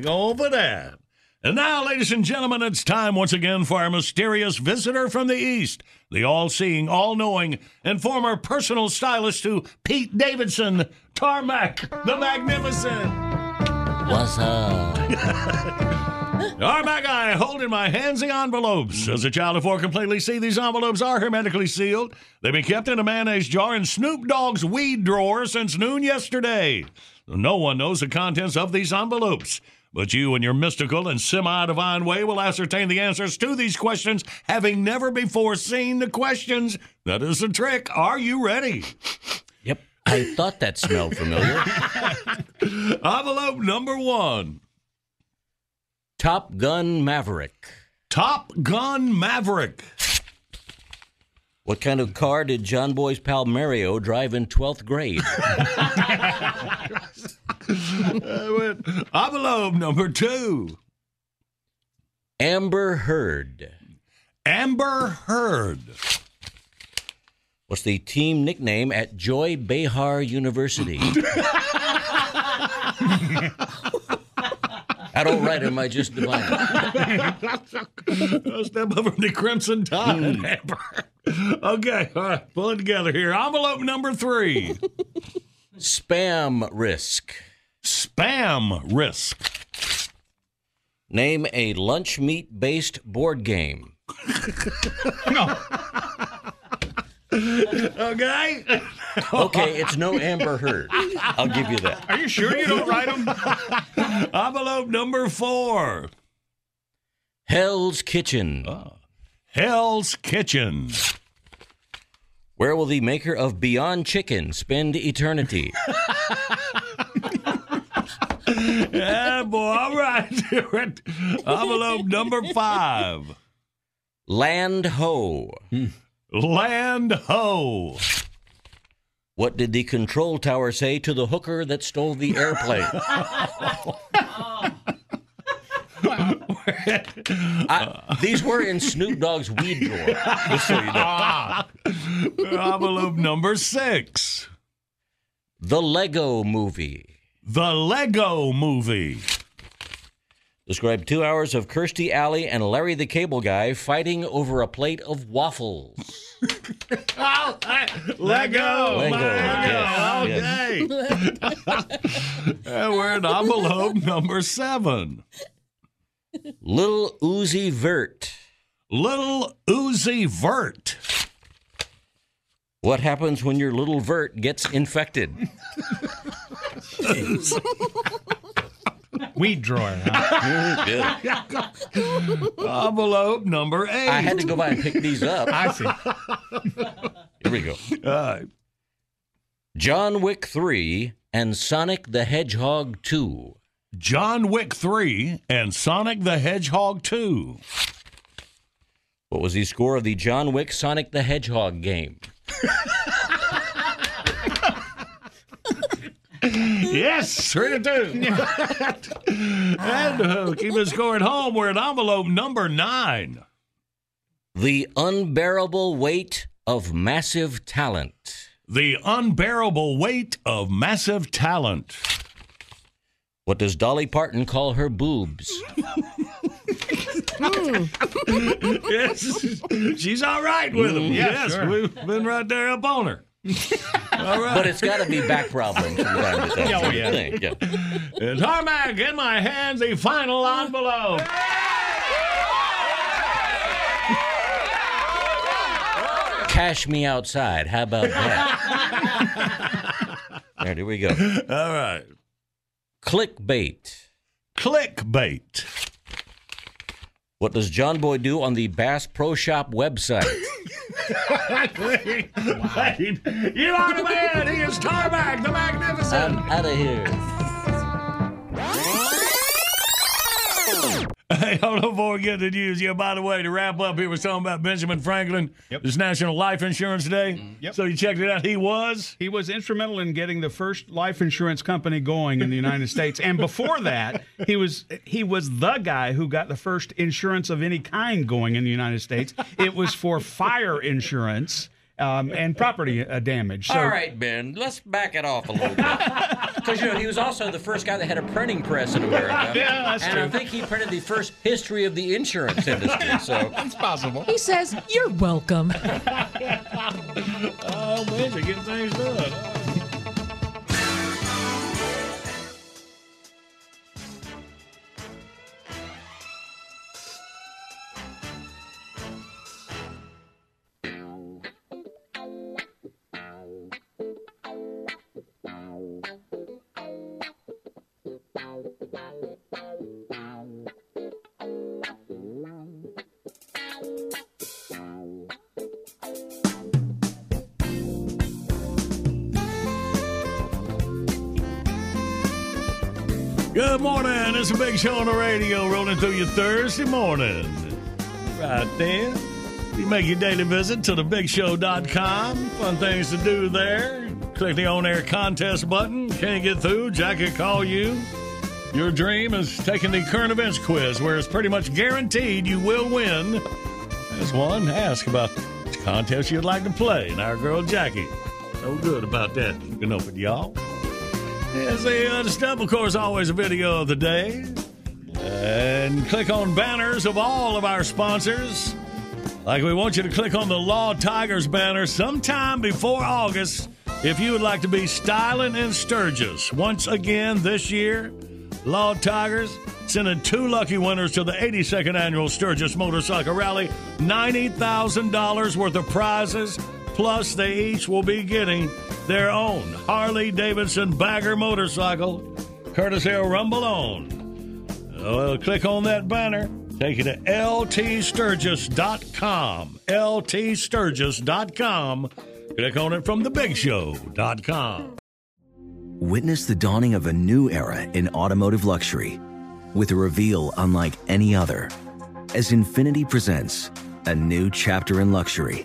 Go for that. And now, ladies and gentlemen, it's time once again for our mysterious visitor from the East, the all seeing, all knowing, and former personal stylist to Pete Davidson, Tarmac the Magnificent. What's up? [LAUGHS] Tarmac, I hold in my hands the envelopes. As a child of four can plainly see, these envelopes are hermetically sealed. They've been kept in a mayonnaise jar in Snoop Dogg's weed drawer since noon yesterday. No one knows the contents of these envelopes. But you, in your mystical and semi divine way, will ascertain the answers to these questions, having never before seen the questions. That is the trick. Are you ready? I thought that smelled familiar. Envelope number one Top Gun Maverick. Top Gun Maverick. What kind of car did John Boy's pal Mario drive in 12th grade? [LAUGHS] Envelope number two Amber Heard. Amber Heard. What's the team nickname at Joy Behar University? [LAUGHS] I don't write them, I just divine A step up from the Crimson Tide, hmm. Amber. Okay, all right, pull it together here. Envelope number three Spam risk. Spam risk. Name a lunch meat based board game. [LAUGHS] [LAUGHS] Okay. [LAUGHS] Okay, it's no Amber Heard. I'll give you that. Are you sure you don't write them? [LAUGHS] Envelope number four Hell's Kitchen. Oh. Hell's Kitchen. Where will the maker of Beyond Chicken spend eternity? Yeah, boy. All right. Envelope number five Land Ho. Hmm. Land Ho. What did the control tower say to the hooker that stole the airplane? [LAUGHS] I- these were in Snoop Dogg's weed drawer. Just so you know. Ah, envelope number six The Lego Movie. The Lego Movie. Describe two hours of Kirstie Alley and Larry the Cable Guy fighting over a plate of waffles. [LAUGHS] Lego. Lego, Okay. [LAUGHS] and we're at envelope number seven. Little Uzi Vert. Little Uzi Vert. What happens when your little Vert gets infected? [LAUGHS] [LAUGHS] Weed drawer. huh? [LAUGHS] Envelope number eight. I had to go by and pick these up. I see. Here we go. Right. John Wick 3 and Sonic the Hedgehog 2. John Wick 3 and Sonic the Hedgehog 2. What was the score of the John Wick Sonic the Hedgehog game? [LAUGHS] Yes, three to two. [LAUGHS] and uh, keep the score at home. We're at envelope number nine. The Unbearable Weight of Massive Talent. The unbearable weight of massive talent. What does Dolly Parton call her boobs? [LAUGHS] yes, she's all right with them. Yeah, yes, sure. we've been right there up on her. Right. But it's got to be back problems from time to time. Yeah, oh, yeah. yeah. [LAUGHS] And Tarmac, in my hands, the final envelope. Cash me outside. How about that? [LAUGHS] there, here we go. All right. Clickbait. Clickbait. What does John Boy do on the Bass Pro Shop website? [LAUGHS] Wait, you are the man. He is Tarmac, the magnificent. I'm out of here. [LAUGHS] Hey, hold on before we get to the news. Yeah, by the way, to wrap up here, we're talking about Benjamin Franklin. Yep. It's National Life Insurance Day. Mm-hmm. Yep. So you checked it out. He was. He was instrumental in getting the first life insurance company going in the United States, and before that, he was he was the guy who got the first insurance of any kind going in the United States. It was for fire insurance um, and property uh, damage. So, All right, Ben, let's back it off a little bit. [LAUGHS] Because you know he was also the first guy that had a printing press in America. [LAUGHS] Yeah, that's and true. I think he printed the first history of the insurance industry. So [LAUGHS] it's possible. He says, You're welcome. Oh, man, to get things done. Good morning. It's a big show on the radio rolling through your Thursday morning. Right then. You make your daily visit to thebigshow.com. Fun things to do there. Click the on air contest button. Can't get through. Jack will call you. Your dream is taking the current events quiz, where it's pretty much guaranteed you will win. There's one. Ask about the contest you'd like to play. And our girl Jackie, so good about that. Looking up at y'all. Here's the, uh, of course, always a video of the day. And click on banners of all of our sponsors. Like we want you to click on the Law Tigers banner sometime before August if you would like to be styling in Sturgis. Once again this year, Law Tigers sending two lucky winners to the 82nd annual Sturgis Motorcycle Rally. $90,000 worth of prizes, plus they each will be getting their own Harley Davidson Bagger motorcycle, courtesy of Rumble On. Well, click on that banner. Take you to ltsturgis.com. ltsturgis.com. Click on it from thebigshow.com. Witness the dawning of a new era in automotive luxury with a reveal unlike any other as Infiniti presents a new chapter in luxury,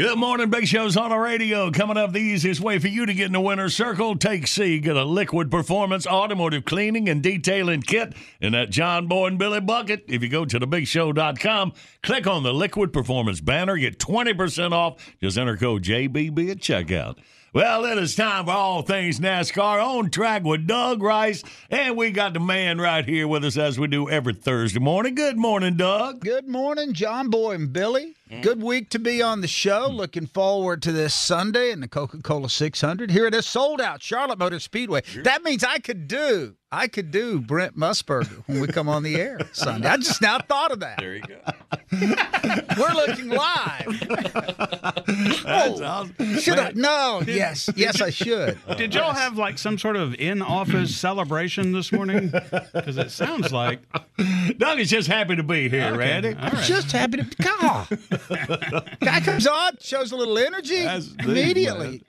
Good morning, Big Show's on the radio. Coming up, the easiest way for you to get in the winner's circle. Take C, get a liquid performance automotive cleaning and detailing kit in that John Boy and Billy bucket. If you go to thebigshow.com, click on the liquid performance banner, get 20% off. Just enter code JBB at checkout. Well, it is time for all things NASCAR on track with Doug Rice. And we got the man right here with us as we do every Thursday morning. Good morning, Doug. Good morning, John Boy and Billy. Mm. Good week to be on the show. Mm. Looking forward to this Sunday in the Coca Cola 600. Here it is, sold out Charlotte Motor Speedway. That means I could do, I could do Brent Musburger when we come on the air Sunday. I just now thought of that. There you go. [LAUGHS] We're looking live. That's Oh, awesome. Should I? Man, No. Yes. Yes, I should. [LAUGHS] Did y'all have like some sort of in-office celebration this morning? Because it sounds like Doug is just happy to be here, Okay, Randy. all right. Just happy to be. God. [LAUGHS] Guy comes on, shows a little energy That's immediately.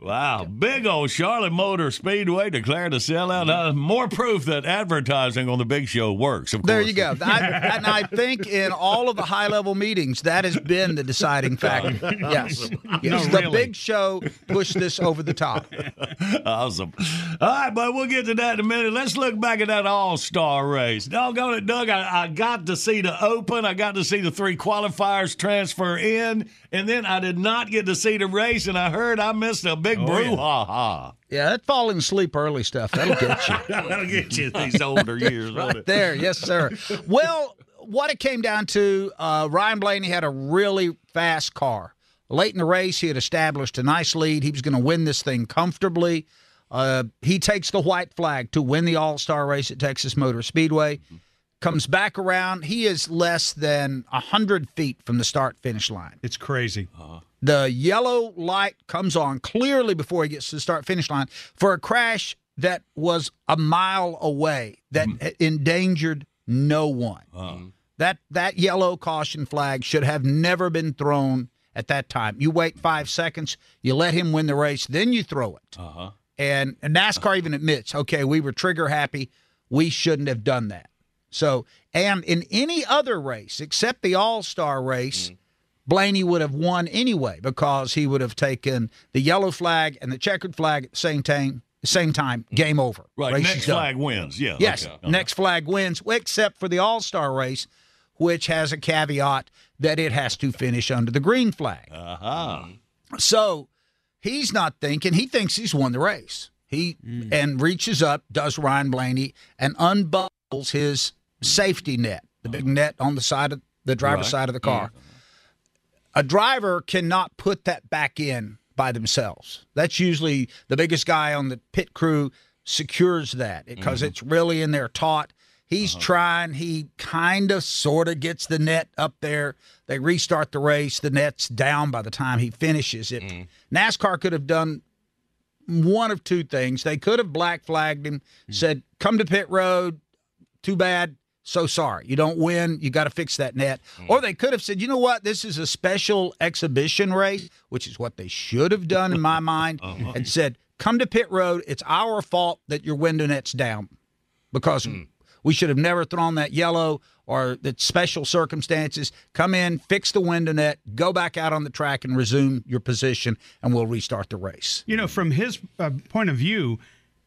Wow. Big old Charlotte Motor Speedway declared a sellout. Uh, more proof that advertising on the big show works, of course. There you go. I, and I think in all of the high level meetings, that has been the deciding [LAUGHS] factor. Yes. yes. No, the big show pushed this over the top. [LAUGHS] awesome. All right, but we'll get to that in a minute. Let's look back at that All Star race. Doggone it, Doug. I, I got to see the Open. I got to see the three qualifiers transfer in, and then I did not get to see the race. And I heard I missed a big Oh, brouhaha. Yeah, that falling asleep early stuff, that'll get you. [LAUGHS] That'll get you these older [LAUGHS] years. right there. Yes, sir. Well, what it came down to, uh, Ryan Blaney had a really fast car. Late in the race, he had established a nice lead. He was going to win this thing comfortably. Uh, he takes the white flag to win the All Star race at Texas Motor Speedway. Comes back around. He is less than 100 feet from the start finish line. it's crazy. Uh-huh. The yellow light comes on clearly before he gets to the start finish line for a crash that was a mile away that mm-hmm. endangered no one. Uh-huh. Mm-hmm. That that yellow caution flag should have never been thrown at that time. You wait 5 seconds, you let him win the race, then you throw it. Uh-huh. And, and NASCAR even admits, okay, we were trigger happy. We shouldn't have done that. So, and in any other race except the All Star race, Blaney would have won anyway because he would have taken the yellow flag and the checkered flag at the same time. Same time, game over. Right. Race next is done. flag wins. Yeah. Yes, okay. Uh-huh. next flag wins, except for the All Star race, which has a caveat that it has to finish under the green flag. Uh-huh. So he's not thinking. He thinks he's won the race. He and reaches up, does Ryan Blaney, and unbuckles his safety net, the big uh-huh. net on the side of the driver's Right. side of the car. A driver cannot put that back in by themselves. That's usually the biggest guy on the pit crew secures that because mm-hmm. it's really in there taut. He's uh-huh. trying. He kind of sort of gets the net up there. They restart the race. The net's down by the time he finishes it. Mm. NASCAR could have done one of two things. They could have black flagged him, mm. said, "Come to pit road. Too bad. So sorry. You don't win. You got to fix that net." Mm. Or they could have said, "You know what? This is a special exhibition race, which is what they should have done in my mind, [LAUGHS] uh-huh. and said, "Come to pit road. It's our fault that your window net's down because hmm. we should have never thrown that yellow or the special circumstances. Come in, fix the window net, go back out on the track and resume your position, and we'll restart the race." You know, from his uh, point of view,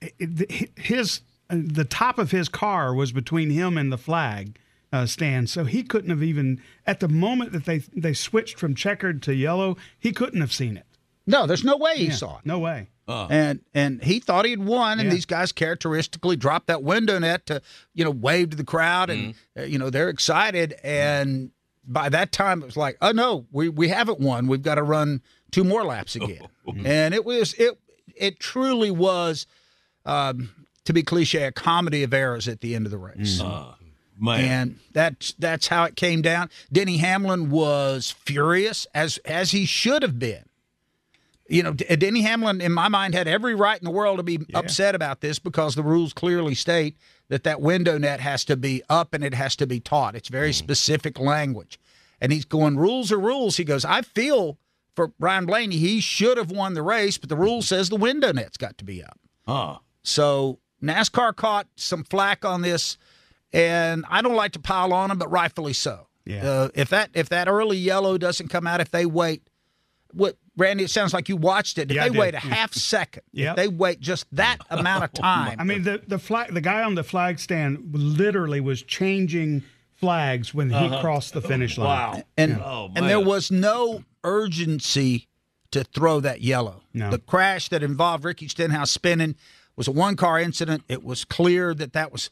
i- i- his the top of his car was between him and the flag uh, stand, so he couldn't have even at the moment that they they switched from checkered to yellow, he couldn't have seen it. No, there's no way he Yeah, saw it. No way. And and he thought he had won, and Yeah. these guys characteristically dropped that window net to you know wave to the crowd, and uh, you know they're excited. And by that time, it was like, oh no, we we haven't won. We've got to run two more laps again. [LAUGHS] and it was it it truly was, um, to be cliche, a comedy of errors at the end of the race. Mm. Uh, man. And that's that's how it came down. Denny Hamlin was furious as as he should have been. You know, uh, Denny Hamlin, in my mind, had every right in the world to be upset about this because the rules clearly state that that window net has to be up and it has to be taut. It's very mm. specific language. And he's going, rules are rules. He goes, I feel for Ryan Blaney, he should have won the race, but the rule says the window net's got to be up. Huh. So NASCAR caught some flack on this, and I don't like to pile on them, but rightfully so. Yeah. Uh, if that if that early yellow doesn't come out, if they wait, what Randy? It sounds like you watched it. If Yeah, they wait a half [LAUGHS] second, Yep. if they wait just that [LAUGHS] amount of time, I mean, the the flag, the guy on the flag stand literally was changing flags when he Uh-huh. crossed the finish line. Wow. and Oh, and there was no urgency to throw that yellow. No. The crash that involved Ricky Stenhouse spinning was a one car incident. It was clear that that was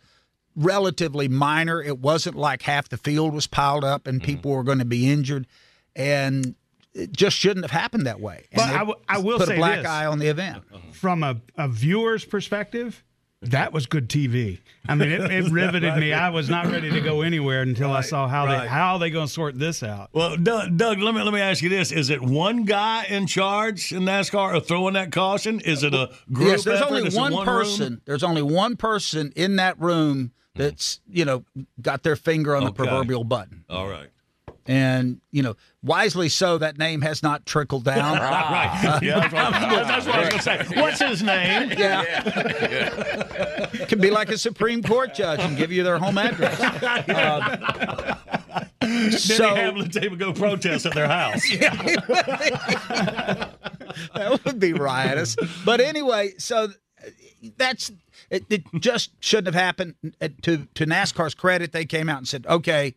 relatively minor. It wasn't like half the field was piled up and mm-hmm. people were going to be injured. and it just shouldn't have happened that way. And But they I, w- I will put say a black this. eye on the event. from a, a viewer's perspective, that was good TV. I mean, it, it [LAUGHS] riveted me. I was not ready to go anywhere until I saw how right. they how they going to sort this out. Well, Doug, Doug, let me let me ask you this: Is it one guy in charge in NASCAR of throwing that caution? Is it a group yes, there's effort? only Is it one, room? person. There's only one person in that room mm-hmm. that's you know got their finger on the proverbial button. All right. And you know, wisely so, that name has not trickled down. [LAUGHS] right. [LAUGHS] Yeah, that's what, that's what I was going to say. What's his name? [LAUGHS] Yeah. Can be like a Supreme Court judge and give you their home address. Uh, Denny so- Hamlin's able to go protest at their house. that would be riotous. But anyway, so uh, that's it, it just shouldn't have happened. Uh, To to NASCAR's credit, they came out and said, "Okay,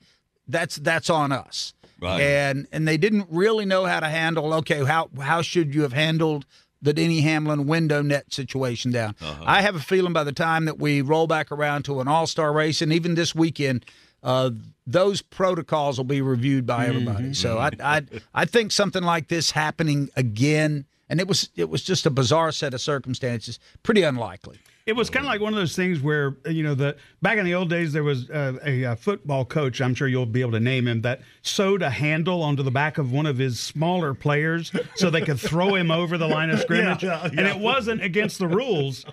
that's that's on us." Right. And and they didn't really know how to handle. Okay, how how should you have handled the Denny Hamlin window net situation down? Uh-huh. I have a feeling by the time that we roll back around to an All Star race, and even this weekend. Uh, those protocols will be reviewed by mm-hmm. everybody. So mm-hmm. I, I I think something like this happening again, and it was it was just a bizarre set of circumstances, pretty unlikely. It was kind of like one of those things where you know the back in the old days there was uh, a, a football coach. I'm sure you'll be able to name him that sewed a handle onto the back of one of his smaller players so they could throw him over the line of [LAUGHS] scrimmage, Yeah, and yeah. it wasn't against the rules.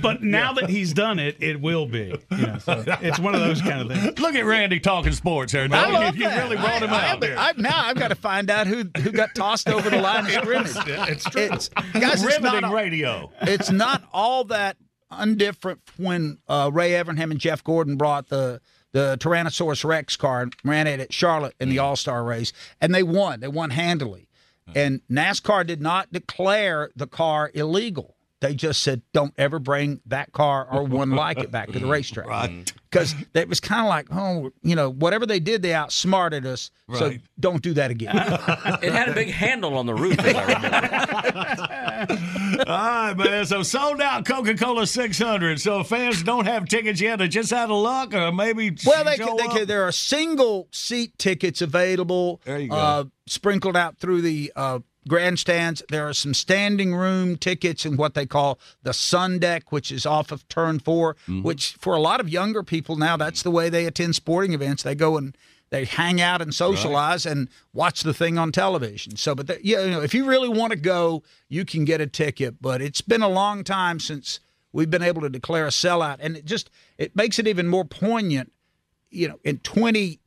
But now that he's done it, it will be. [LAUGHS] You know, so it's one of those kind of things. Look at Randy talking sports here. I Doug. love you that. really brought him I, out I, there. I, now I've got to find out who who got tossed over the line of [LAUGHS] scrimmage. It's true. It's, guys, it's Riveting not, radio. it's not all that undifferent when uh, Ray Evernham and Jeff Gordon brought the the Tyrannosaurus Rex car and ran it at Charlotte in the All Star race, and they won. They won handily, and NASCAR did not declare the car illegal. They just said, "Don't ever bring that car or one [LAUGHS] like it back to the racetrack." Right. Because it was kind of like, oh, you know, whatever they did, they outsmarted us. Right. So don't do that again. [LAUGHS] It had a big handle on the roof, as I remember. [LAUGHS] All right, man. So sold out Coca Cola 600. So fans don't have tickets yet, they just out of luck, or maybe Well, they show can, they can, there are single seat tickets available. There you go. Uh, sprinkled out through the uh, grandstands. There are some standing room tickets in what they call the Sun Deck, which is off of Turn 4 Mm-hmm. which for a lot of younger people now, that's the way they attend sporting events. They go and they hang out and socialize and watch the thing on television. So, but the, yeah, you know, if you really want to go, you can get a ticket. But it's been a long time since we've been able to declare a sellout, and it just it makes it even more poignant. You know, in twenty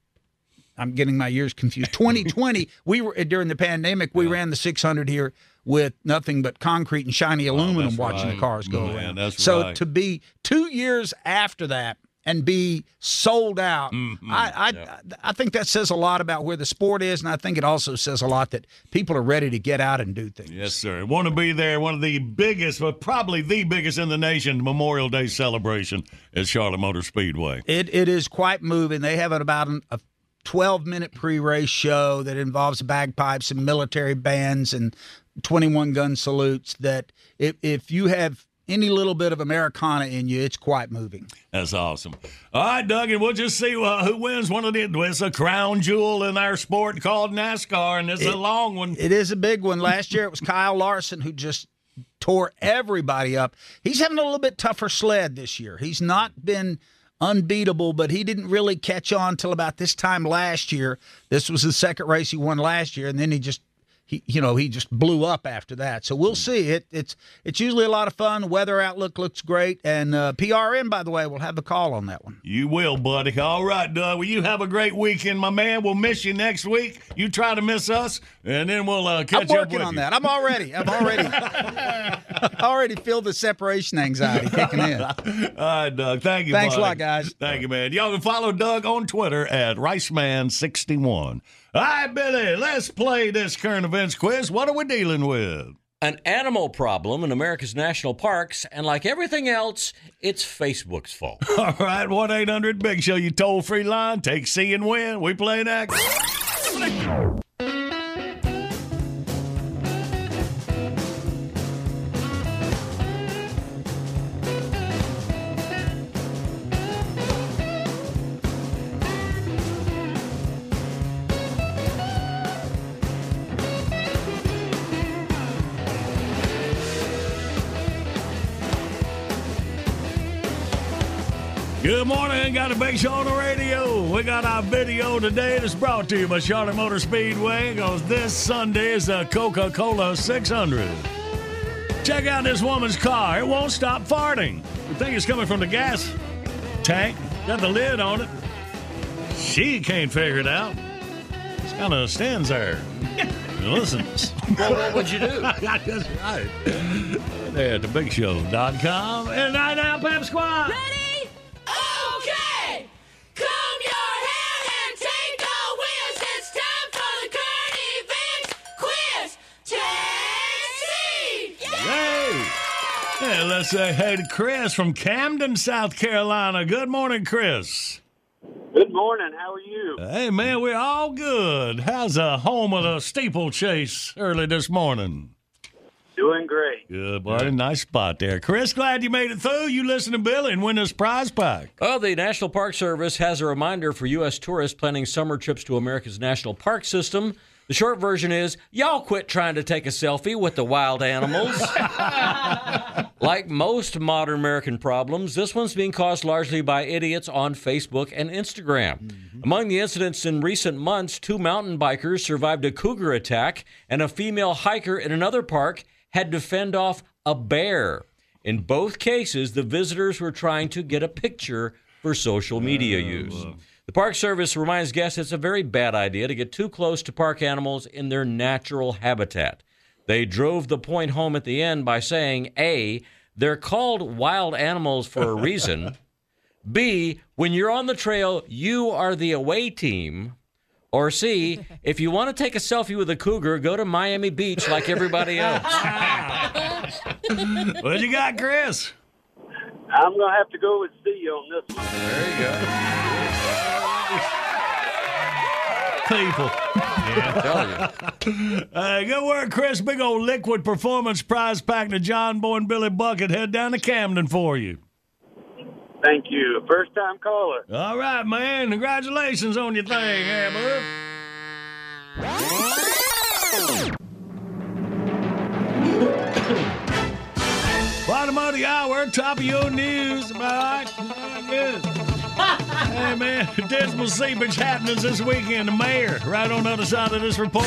I'm getting my years confused. 2020, [LAUGHS] we were during the pandemic. We ran the 600 here with nothing but concrete and shiny aluminum, Oh, watching right. the cars go Man, around. so right. to be two years after that and be sold out, Mm-hmm. I I, I think that says a lot about where the sport is, and I think it also says a lot that people are ready to get out and do things. Yes, sir. Want to be there. One of the biggest, but probably the biggest in the nation, Memorial Day celebration at Charlotte Motor Speedway. It it is quite moving. They have it about an, a 12 minute pre race show that involves bagpipes and military bands and 21 gun salutes. That if if you have any little bit of Americana in you, it's quite moving. That's awesome. All right, Doug, and we'll just see uh, who wins one of the. It's a crown jewel in our sport called NASCAR, and it's a long one. It is a big one. Last year it was Kyle Larson who just tore everybody up. He's having a little bit tougher sled this year. He's not been unbeatable, but he didn't really catch on till about this time last year. This was the second race he won last year, and then he just he you know he just blew up after that. So we'll see. It it's it's usually a lot of fun. Weather outlook looks great, and uh, PRN by the way we'll have the call on that one. You will, buddy. All right, Doug. Well, you have a great weekend, my man. We'll miss you next week. You try to miss us, and then we'll uh, catch I'm up working with on you. that. I'm already. I'm already. I [LAUGHS] already feel the separation anxiety kicking in. [LAUGHS] All right, Doug. Thank you. Thanks a lot, guys. Thank you, man. Y'all can follow Doug on Twitter at Riceman61. All right, Billy, let's play this current events quiz. What are we dealing with? An animal problem in America's national parks, and like everything else, it's Facebook's fault. [LAUGHS] All right, 1 800 Big Show, you toll free line. Take C and win. We play next. Good morning. Got a big show on the radio. We got our video today that's brought to you by Charlotte Motor Speedway because this Sunday is the Coca Cola 600. Check out this woman's car. It won't stop farting. You think it's coming from the gas tank? Got the lid on it. She can't figure it out. Just kind of stands there. [LAUGHS] and listens. Well, what would you do? [LAUGHS] That's right. There at thebigshow.com. And I now, Pep Squad. Ready? Hey, let's uh, say hey to Chris from Camden, South Carolina. Good morning, Chris. Good morning. How are you? Hey, man, we're all good. How's the home of the steeplechase early this morning? Doing great. Good, buddy. Nice spot there. Chris, glad you made it through. You listen to Billy and win this prize pack. Well, the National Park Service has a reminder for U.S. tourists planning summer trips to America's national park system. The short version is y'all quit trying to take a selfie with the wild animals. [LAUGHS] like most modern American problems, this one's being caused largely by idiots on Facebook and Instagram. Mm-hmm. Among the incidents in recent months, two mountain bikers survived a cougar attack, and a female hiker in another park had to fend off a bear. In both cases, the visitors were trying to get a picture for social media oh, use. The Park Service reminds guests it's a very bad idea to get too close to park animals in their natural habitat. They drove the point home at the end by saying A, they're called wild animals for a [LAUGHS] reason. B, when you're on the trail, you are the away team. Or C, [LAUGHS] if you want to take a selfie with a cougar, go to Miami Beach like everybody else. [LAUGHS] what you got, Chris? I'm going to have to go with C on this one. There you go. People. Yeah, [LAUGHS] Hey, good work, Chris. Big old liquid performance prize pack to John Boy and Billy Bucket. Head down to Camden for you. Thank you. First time caller. All right, man. Congratulations on your thing, yeah, bud. [LAUGHS] Bottom of the hour, top of your news. Good. hey, man, dismal seepage happenings this weekend. The mayor, right on the other side of this report.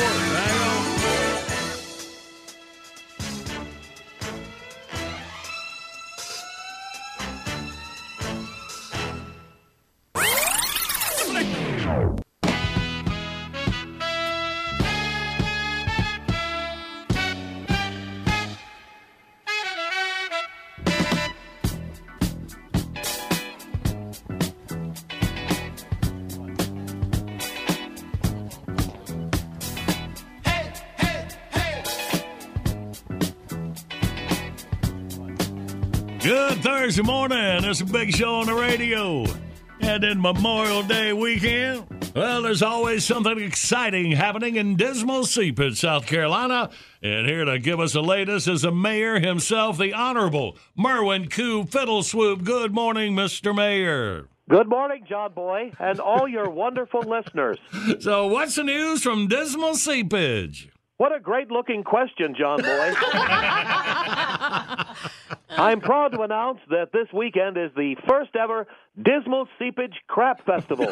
Good Thursday morning. It's a big show on the radio. And in Memorial Day weekend. Well, there's always something exciting happening in dismal Seepage, South Carolina. And here to give us the latest is the mayor himself, the Honorable Merwin Koo Fiddle Swoop. Good morning, Mr. Mayor. Good morning, John Boy, and all your [LAUGHS] wonderful listeners. So, what's the news from dismal Seepage? What a great looking question, John Boy. [LAUGHS] I'm proud to announce that this weekend is the first ever Dismal Seepage Crap Festival.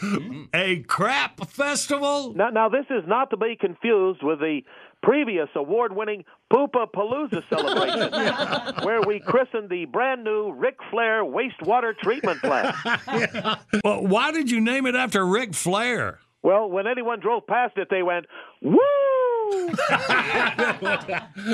[LAUGHS] a crap festival? Now, now, this is not to be confused with the previous award winning Poopa Palooza celebration, [LAUGHS] where we christened the brand new Ric Flair wastewater treatment plant. [LAUGHS] Well, why did you name it after Ric Flair? Well, when anyone drove past it, they went, Woo! [LAUGHS]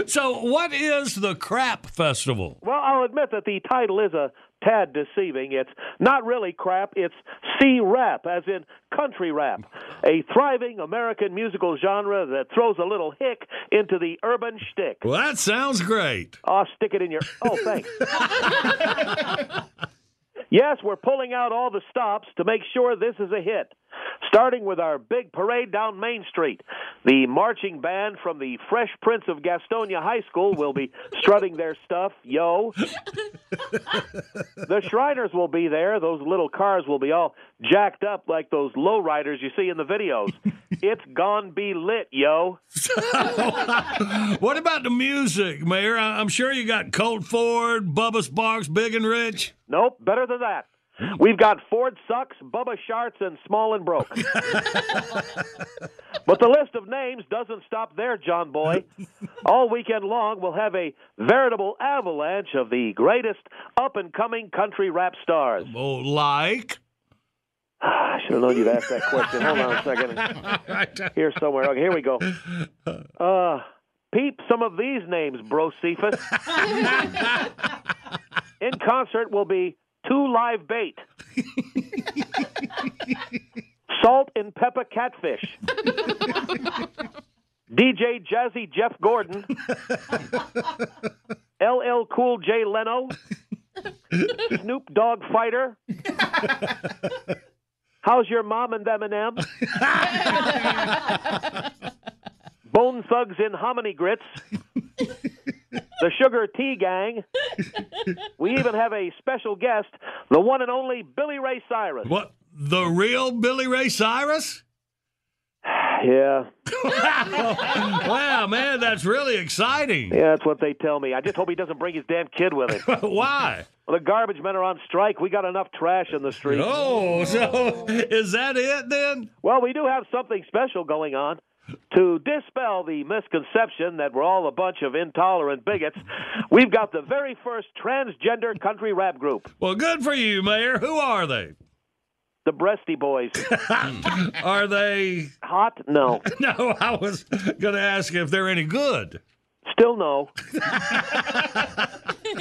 so, what is the Crap Festival? Well, I'll admit that the title is a tad deceiving. It's not really crap, it's C rap, as in country rap, a thriving American musical genre that throws a little hick into the urban shtick. Well, that sounds great. Oh, stick it in your. Oh, thanks. [LAUGHS] Yes, we're pulling out all the stops to make sure this is a hit. Starting with our big parade down Main Street. The marching band from the Fresh Prince of Gastonia High School will be strutting their stuff, yo. [LAUGHS] the Shriners will be there. Those little cars will be all jacked up like those lowriders you see in the videos. [LAUGHS] it's gone be lit, yo. [LAUGHS] what about the music, Mayor? I'm sure you got Colt Ford, Bubba Sparxxx, Big and Rich. Nope, better than that. We've got Ford Sucks, Bubba Sharts, and Small and Broke. [LAUGHS] but the list of names doesn't stop there, John Boy. All weekend long, we'll have a veritable avalanche of the greatest up and coming country rap stars. Oh, like? I should have known you'd ask that question. Hold on a second. [LAUGHS] Here somewhere. Okay, here we go. Uh, peep some of these names, Bro Cephas. [LAUGHS] In concert will be Two Live Bait, Salt and Pepper Catfish, DJ Jazzy Jeff Gordon, LL Cool J Leno, Snoop Dogg Fighter. How's your mom and them and them? [LAUGHS] Bone Thugs in Hominy Grits. The Sugar Tea Gang. [LAUGHS] We even have a special guest, the one and only Billy Ray Cyrus. What? The real Billy Ray Cyrus? Yeah. [LAUGHS] wow, man, that's really exciting. Yeah, that's what they tell me. I just hope he doesn't bring his damn kid with him. [LAUGHS] Why? Well, the garbage men are on strike. We got enough trash in the street. Oh, so is that it then? Well, we do have something special going on. To dispel the misconception that we're all a bunch of intolerant bigots, we've got the very first transgender country rap group, Well, good for you, Mayor. Who are they? the Breasty Boys. [LAUGHS] Are they Hot? No. [LAUGHS] No, I was going to ask if they're any good. Still no. [LAUGHS]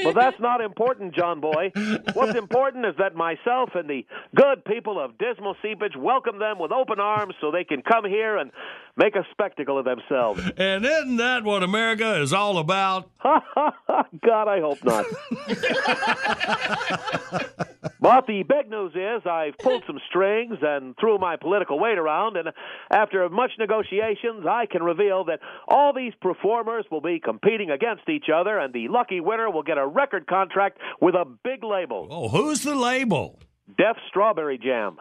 well, that's not important, John Boy. What's important is that myself and the good people of Dismal Seepage welcome them with open arms so they can come here and make a spectacle of themselves. And isn't that what America is all about? [LAUGHS] God, I hope not. [LAUGHS] but the big news is I've pulled some strings and threw my political weight around, and after much negotiations, I can reveal that all these performers will be competing against each other, and the lucky winner will get a record contract with a big label. Oh, who's the label? Def Strawberry Jam.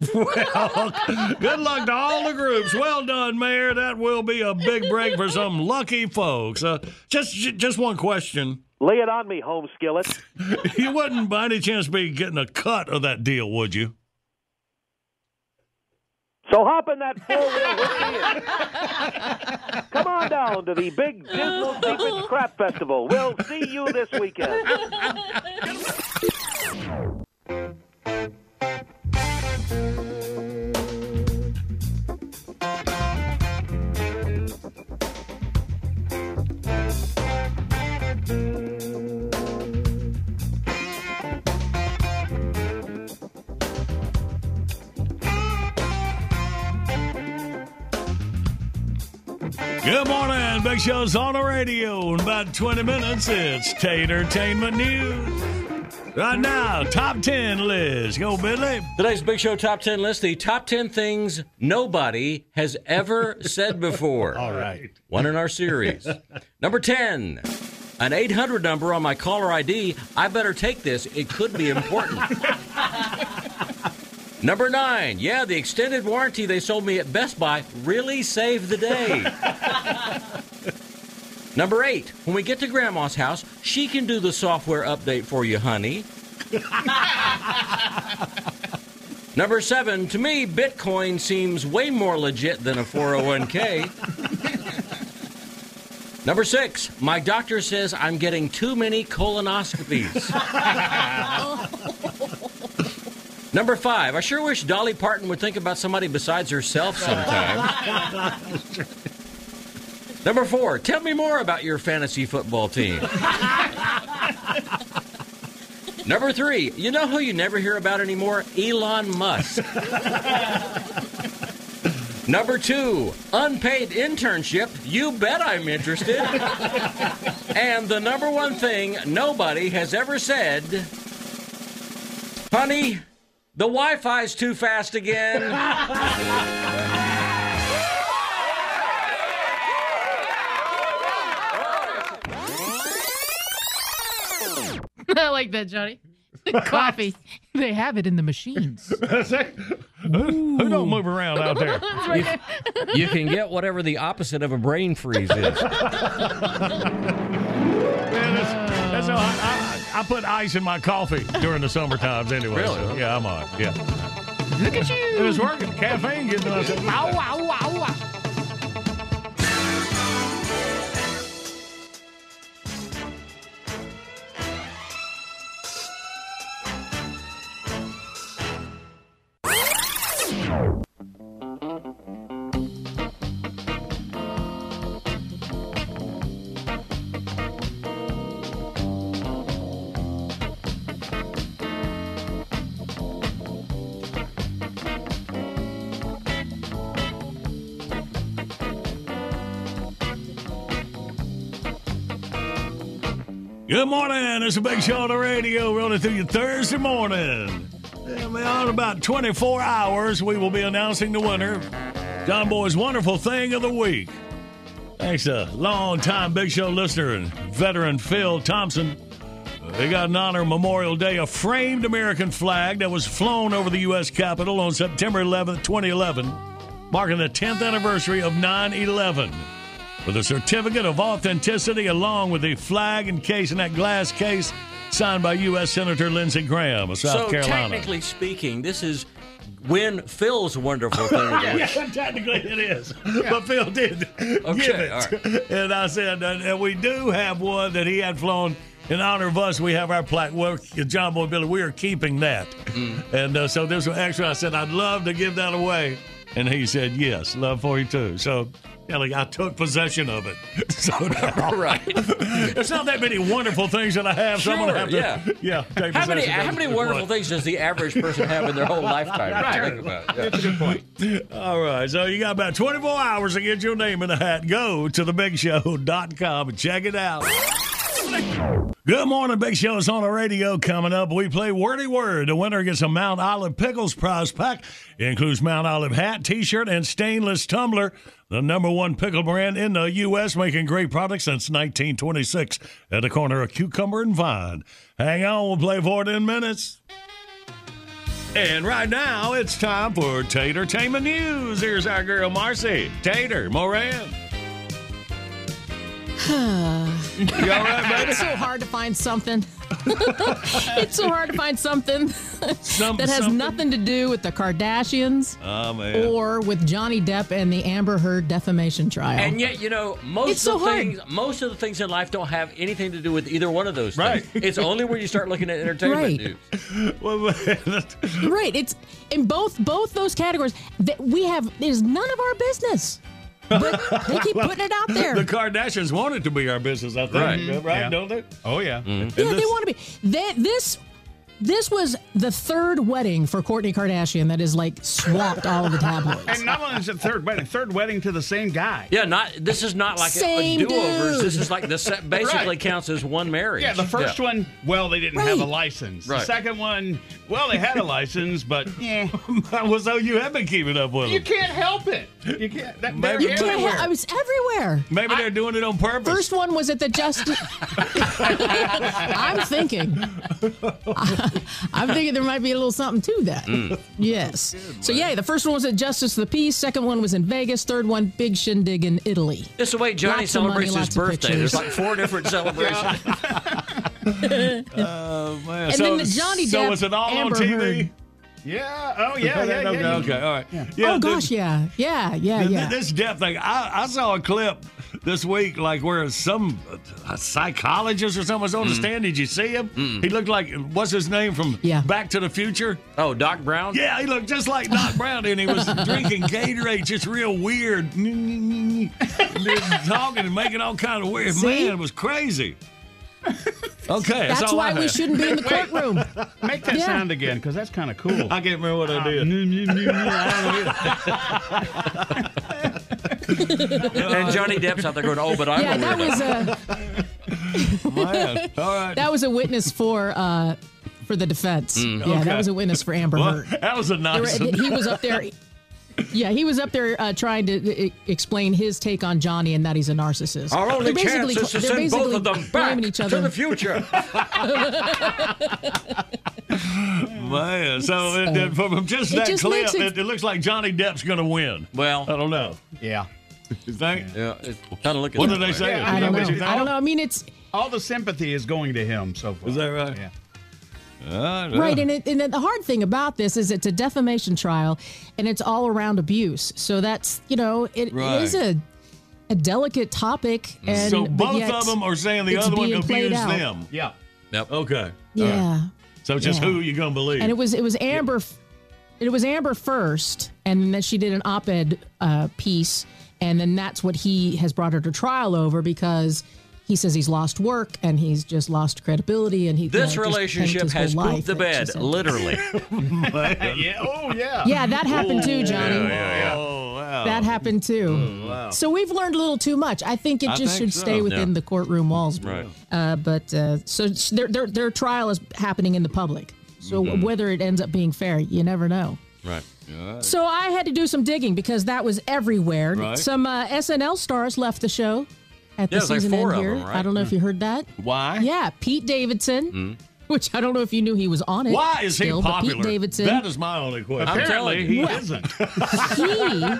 [LAUGHS] Well, good luck to all the groups. Well done, Mayor. That will be a big break for some lucky folks. Uh, just, just one question. Lay it on me, home skillet. [LAUGHS] You wouldn't, by any chance, be getting a cut of that deal, would you? So hop in that four wheel with me come on down to the big Dismal Seepage Crap Festival. We'll see you this weekend. [LAUGHS] Good morning. Big Show's on the radio. In about 20 minutes, it's Tatertainment News. Right now, top 10 list. Go, Billy. Today's Big Show Top 10 list the top 10 things nobody has ever said before. [LAUGHS] All right. One in our series. Number 10, an 800 number on my caller ID. I better take this. It could be important. [LAUGHS] Number 9, yeah, the extended warranty they sold me at Best Buy really saved the day. [LAUGHS] Number 8, when we get to Grandma's house, she can do the software update for you, honey. [LAUGHS] Number seven, to me, Bitcoin seems way more legit than a 401k. Number six, my doctor says I'm getting too many colonoscopies. [LAUGHS] Number five, I sure wish Dolly Parton would think about somebody besides herself sometime. [LAUGHS] Number four, tell me more about your fantasy football team. Number three, you know who you never hear about anymore? Elon Musk. Number two, unpaid internship. You bet I'm interested. and the number one thing nobody has ever said Honey, the Wi Fi's too fast again. [LAUGHS] I like that, Johnny. [LAUGHS] Coffee. They have it in the machines. [LAUGHS] Who don't move around out there? That's right. You can get whatever the opposite of a brain freeze is. Man, that's, that's how I, I, I put ice in my coffee during the summer times anyway. Really? so, yeah, I'm on. Yeah. Look at you. It was working. Caffeine getting us. Ow, ow, ow, ow. Good morning. It's a big show on the radio rolling through you Thursday morning. In about 24 hours, we will be announcing the winner. John Boy's wonderful thing of the week. Thanks to long-time Big Show listener and veteran Phil Thompson. They got an honor Memorial Day, a framed American flag that was flown over the U.S. Capitol on September 11th, 2011, marking the 10th anniversary of 9 11 with a certificate of authenticity along with the flag encased in that glass case signed by U.S. Senator Lindsey Graham of South so Carolina. technically speaking, this is when Phil's wonderful thing. [LAUGHS] yeah, technically it is. But Phil did give it. all And I said, and we do have one that he had flown in honor of us. We have our plaque. Well, John Boy Billy, we are keeping that. Mm. And uh, so this was extra. I said, I'd love to give that away. And he said, yes, love for you too. So, Kelly, I took possession of it. [LAUGHS] So [LAUGHS] now, right. [LAUGHS] There's not that many wonderful things that I have, so I'm have to, yeah. yeah, take How many how many wonderful things does the average person have in their whole lifetime? Right. Think about. Yeah. That's a good point. All right, so you got about 24 hours to get your name in the hat. Go to thebigshow.com and check it out. Good morning, Big Show's on the radio. Coming up, we play Wordy Word. The winner gets a Mount Olive Pickles prize pack. It includes Mount Olive hat, T-shirt, and stainless tumbler. The number one pickle brand in the U.S., making great products since 1926 at the corner of Cucumber and Vine. Hang on, we'll play for it in minutes. And right now, it's time for Tatertainment News. Here's our girl Marcy. Tater, Moran. You all right, baby? It's so hard to find something. [LAUGHS] it's so hard to find something Some- that has something? nothing to do with the Kardashians Oh, man. or with Johnny Depp and the Amber Heard defamation trial. And yet, you know, most It's of so the hard. things most of the things in life don't have anything to do with either one of those things. Right. It's only when you start looking at entertainment Right. news. [LAUGHS] Right, it's in both both those categories that we have. It is none of our business, but they keep [LAUGHS] putting it out there. The Kardashians want it to be our business, I think. Right. Right, Yeah. don't they? Oh, yeah. And yeah, this- they want to be. That this this was the third wedding for Kourtney Kardashian that is like swapped all of the tabloids. And not only is it third wedding, third wedding to the same guy. Yeah, not this is not like a, a do-overs. dude. This is like the set basically Right. counts as one marriage. Yeah, the first one, well, they didn't have a license. The second one, well, they had a license, but [LAUGHS] yeah, [LAUGHS] well, so you have been keeping up with them. you can't help it. You can't. That, Maybe you can't. Ha- I was everywhere. Maybe they're doing it on purpose. First one was at the Justice. [LAUGHS] I'm thinking. I'm thinking there might be a little something to that. Mm. Yes. So yeah, the first one was at Justice of the Peace. Second one was in Vegas. Third one, big shindig in Italy. It's the way Johnny Lots of money, celebrates his lots birthday. There's like four different celebrations. [LAUGHS] Oh, man. And so, then the Johnny So Depp, was it all Amber on TV? Heard. Yeah. Oh, yeah. Yeah. okay, yeah, okay, all right. Yeah, oh this- gosh, yeah, yeah, yeah, Th- yeah. This death thing, I, I saw a clip this week, like where some uh, psychologist or someone was on the stand. Did you see him? He looked like what's his name from Yeah. Back to the Future? oh, Doc Brown. Yeah, he looked just like Doc [LAUGHS] Brown, and he was drinking Gatorade, just real weird, [LAUGHS] talking and making all kind of weird. See? Man, it was crazy. [LAUGHS] Okay, that's, That's all why I we shouldn't be in the courtroom. Make that Yeah. sound again, because that's kind of cool. I can't remember what I did. [LAUGHS] And Johnny Depp's out there going, "Oh, but I'm yeah, a that was a Man, all right. [LAUGHS] that was a witness for uh for the defense. Yeah, Mm. Okay. that was a witness for Amber Well, Heard. that was a They nice. were- he was up there. Yeah, he was up there uh, trying to uh, explain his take on Johnny and that he's a narcissist. Our only They're chance basically- is to they're send both of them back blaming each to other. the future. [LAUGHS] Man, so it, it- from just that just clip, it- it, it looks like Johnny Depp's going to win. well, I don't know. yeah. You think? yeah, it's kind of looking. What that did they way. say? I don't know. I don't know. I mean, it's all the sympathy is going to him so far. Is that right? Yeah. Right, and, it, and the hard thing about this is it's a defamation trial, and it's all around abuse. So that's you know it, Right. it is a a delicate topic, and so both of them are saying the other one being played abused them. Yeah. Yep. Okay. Yeah. So just Yeah. who you gonna believe? And it was it was Amber, f it was Amber first, and then she did an op-ed uh, piece, and then that's what he has brought her to trial over because he says he's lost work and he's just lost credibility, and he This you know, just relationship tanked has whole pooped the bed, literally. [LAUGHS] yeah. Oh yeah. Yeah, that happened too, Johnny. Yeah, yeah, yeah. Oh wow. That happened too. wow. So we've learned a little too much. I think it just think should stay within Yeah. the courtroom walls. Right. Uh, but uh, so their, their their trial is happening in the public. So Mm-hmm. whether it ends up being fair, you never know. Right. So I had to do some digging because that was everywhere. Right. Some uh, SNL stars left the show at the Yeah, it was like four end of here. them, right? I don't know if you heard that. Why? Yeah, Pete Davidson, which I don't know if you knew he was on it. Mm. Why is still, he but popular? Pete Davidson. That is my only question. I'm Apparently telling he you. Well- isn't. he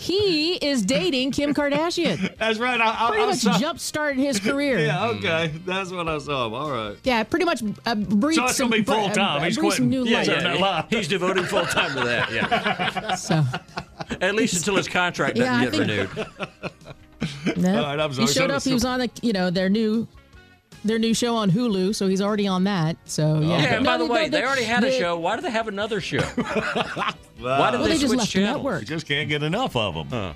he is dating Kim Kardashian. That's right. I, I, Pretty I much saw- jump started his career. [LAUGHS] Yeah. Okay. That's what I saw. All right. Yeah, pretty much uh, breathed So it's gonna be full time. uh, He's breathed quitting. new Yeah, life. yeah. Turn. He's devoted full time to that. Yeah. So At least until his contract doesn't Yeah, get think- renewed. No. All right, I'm he showed So- up. He was on the you know their new their new show on Hulu, so he's already on that. So oh, yeah. Yeah, and No, by the way, no, they already had a show. Why do they have another show? [LAUGHS] Why did Well, they, they just switch left the network. You just can't get enough of them.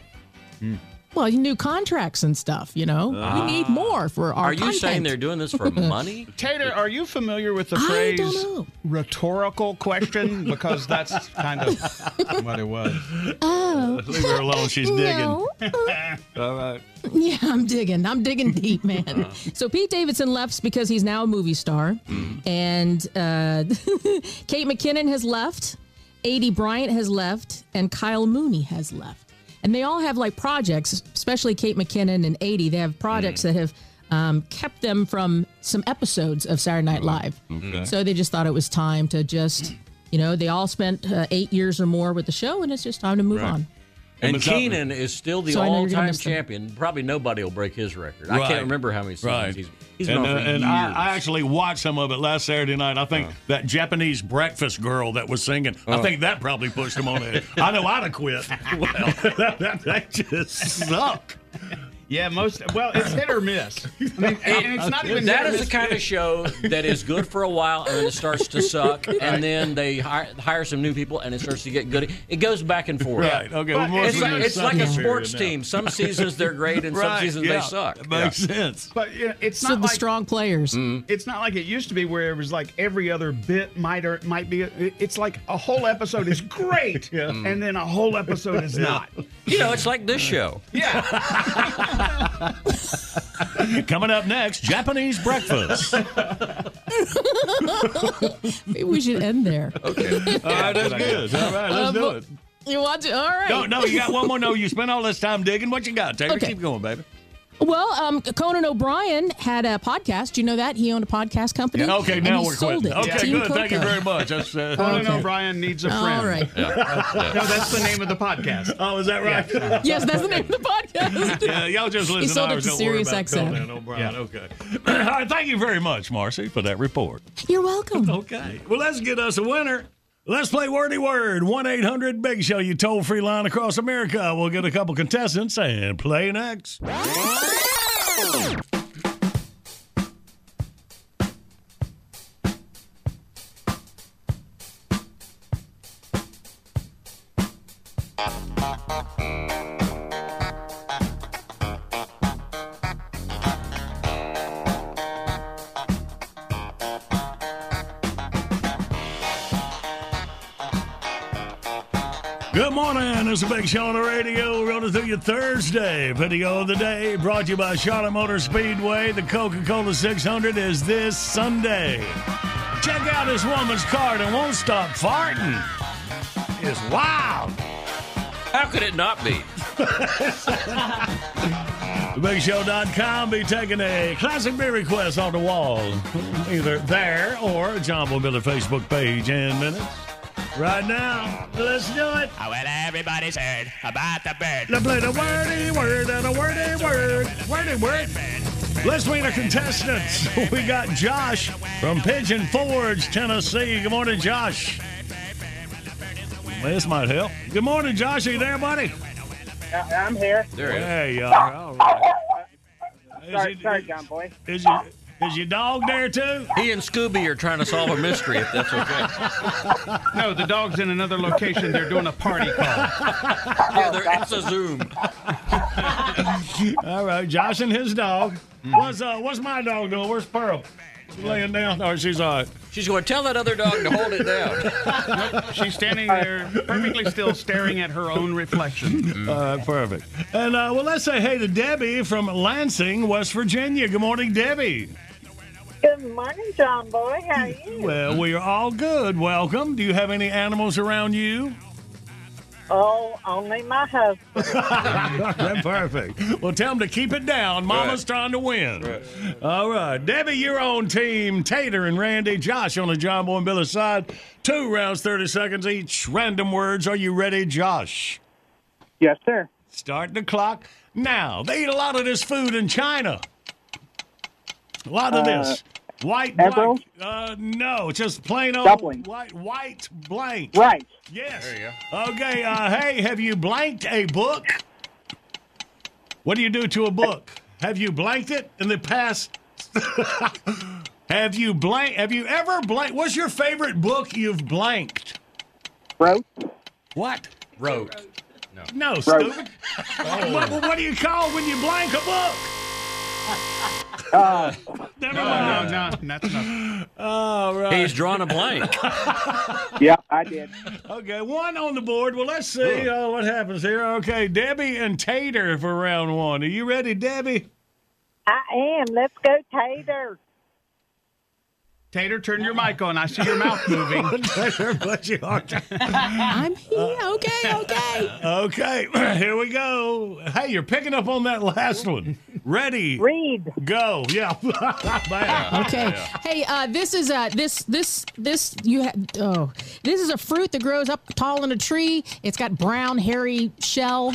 Hmm. Well, new contracts and stuff. You know, we ah. need more for our. Are you saying they're doing this for [LAUGHS] money? Tater, are you familiar with the I phrase don't know. rhetorical question? [LAUGHS] Because that's kind of what it was. Oh, Leave her alone. She's digging. no. [LAUGHS] All right. Yeah, I'm digging. I'm digging deep, man. Uh-huh. So Pete Davidson left because he's now a movie star, mm. and uh, Kate McKinnon has left, Aidy Bryant has left, and Kyle Mooney has left. And they all have like projects, especially Kate McKinnon and Aidy. They have projects that have um, kept them from some episodes of Saturday Night Live. Okay. So they just thought it was time to just, you know, they all spent uh, eight years or more with the show, and it's just time to move Right. on. And what's? Kenan is still the So I know you're gonna all-time miss them. champion. Probably nobody will break his record. I can't remember how many seasons Right. he's he's been and on for uh, and years. I, I actually watched some of it last Saturday night. I think that Japanese breakfast girl that was singing, I think that probably pushed him on the head. I know I'd have quit. [LAUGHS] well, [LAUGHS] that, that, that just sucked. Yeah, most. Well, it's hit or miss. I mean, and [LAUGHS] it's not even that hit or is the kind of show that is good for a while and then it starts to suck and then they hire, hire some new people and it starts to get good. It goes back and forth. Right. Okay. Well, It's like, it is like a sports period now. team. Some [LAUGHS] seasons they're great and some seasons yeah. they suck. It makes sense. But yeah, it's So not the like strong players. Mm-hmm. it's not like it used to be where it was like every other bit might or might be. It's like a whole episode is great, [LAUGHS] and then a whole episode is not. You know, it's like this show. [LAUGHS] Coming up next, Japanese breakfast. [LAUGHS] Maybe we should end there. Okay. [LAUGHS] All right, that's good. All right, let's Uh, do it. You want to? All right. No, no, you got one more. No, you spent all this time digging. What you got, Taylor? Okay. Keep going, baby. Well, um, Conan O'Brien had a podcast. Do you know that he owned a podcast company? Yeah, okay, now we're sold quitting. it Okay, Team good. Thank you very much. That's, uh, Conan Okay. O'Brien needs a friend. All right. [LAUGHS] No, that's the name of the podcast. Oh, is that right? [LAUGHS] Yes, that's the name of the podcast. [LAUGHS] Yeah, y'all just listen He sold to it to Don't worry about SiriusXM. Conan O'Brien. Okay. [CLEARS THROAT] All right, thank you very much, Marcy, for that report. You're welcome. Okay. Well, let's get us a winner. Let's play Wordy Word. 1 800 Big Show, you toll free line across America. We'll get a couple contestants and play next. Show on the radio. We're going to do you Thursday. Video of the day brought to you by Charlotte Motor Speedway. The Coca Cola 600 is this Sunday. Check out this woman's card and won't stop farting. It's wild. How could it not be? TheBigShow.com be taking a classic beer request on the wall, either there or John Boy Miller Facebook page in minutes. Right now, let's do it. Oh, well, everybody's heard about the bird. Let's play the wordy word and a wordy word. Wordy word. Let's meet our contestants. We got Josh from Pigeon Forge, Tennessee. Good morning, Josh. This might help. Good morning, Josh. Are you there, buddy? I'm here. There you are. All right. Sorry, sorry, John Boy. Is your, is your dog there too? He and Scooby are trying to solve a mystery, if that's okay. [LAUGHS] No, the dog's in another location. They're doing a party call. [LAUGHS] yeah, there, it's a Zoom. [LAUGHS] All right, Josh and his dog. What's uh, what's my dog doing? Where's Pearl? She's laying down? Oh, she's all right. She's going to tell that other dog to hold it down. Nope, she's standing there perfectly still, staring at her own reflection. All right, perfect. And uh, well, let's say hey to Debbie from Lansing, West Virginia. Good morning, Debbie. Good morning, John Boy. How are you? Well, we are all good. Welcome. Do you have any animals around you? Oh, only my husband. [LAUGHS] Perfect. Well, tell them to keep it down. Mama's trying to win. All right. Debbie, you're on team Tater and Randy. Josh on the John Boy and Billy side. Two rounds, 30 seconds each. Random words. Are you ready, Josh? Yes, sir. Start the clock now. They eat a lot of this food in China. A lot of Uh, this. White egg blank. Uh, no, just plain old Dumpling. white white blank. Right. Yes. There you go. Okay, uh, hey, have you blanked a book? What do you do to a book? Have you blanked it in the past? [LAUGHS] have you blank? Have you ever blanked? What's your favorite book you've blanked? Wrote. What? Wrote. No, Wrote. stupid. [LAUGHS] what, what do you call when you blank a book? Uh, Never No, mind. no, no, that's enough. All right. He's drawn a blank. [LAUGHS] yeah, I did. Okay, one on the board. Well, let's see uh, what happens here. Okay, Debbie and Tater for round one. Are you ready, Debbie? I am. Let's go, Tater. Tater, turn your mic on. I see your mouth moving. [LAUGHS] Tater, bless your heart. [LAUGHS] I'm here. Okay, okay. Okay, [CLEARS THROAT] here we go. Hey, you're picking up on that last one. Ready? Read. Go. Yeah. [LAUGHS] Man. Okay. Hey, uh, this is uh, this this this you ha- oh this is a fruit that grows up tall in a tree. It's got brown hairy shell,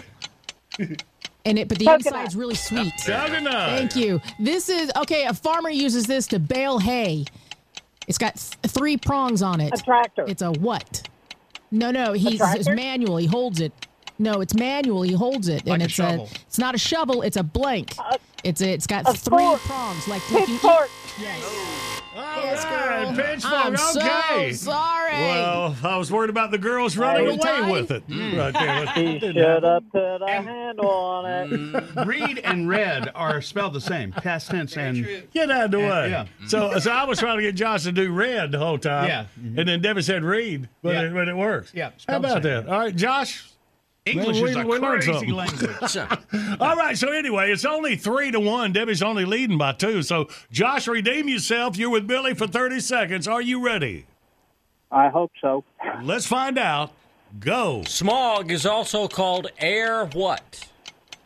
and it but the Coconut. inside's really sweet. Coconut. Thank you. This is okay. A farmer uses this to bale hay. It's got three prongs on it. A tractor. It's a what? No, no. He's it's manual. He holds it. No, it's manual. He holds it, Like and a it's shovel. it's not a shovel. It's a blank. Uh, it's a, it's got a three fork. prongs like like you eat- Pitchfork. All Yes, right, pitchfork. I'm so okay. sorry. Well, I was worried about the girls running away tied? with it. Right there. He Didn't should have put a handle on it. [LAUGHS] Read and red are spelled the same, past tense and Get out of the way. yeah. So, so I was trying to get Josh to do red the whole time. Yeah. And then Debbie said read, but, Yeah. it, but it works. Yeah, How about that? All right, Josh. English Well, is we- a we learned crazy language. [LAUGHS] [LAUGHS] All right. So anyway, it's only three to one. Debbie's only leading by two. So Josh, redeem yourself. You're with Billy for 30 seconds. Are you ready? I hope so. Let's find out. Go. Smog is also called air what?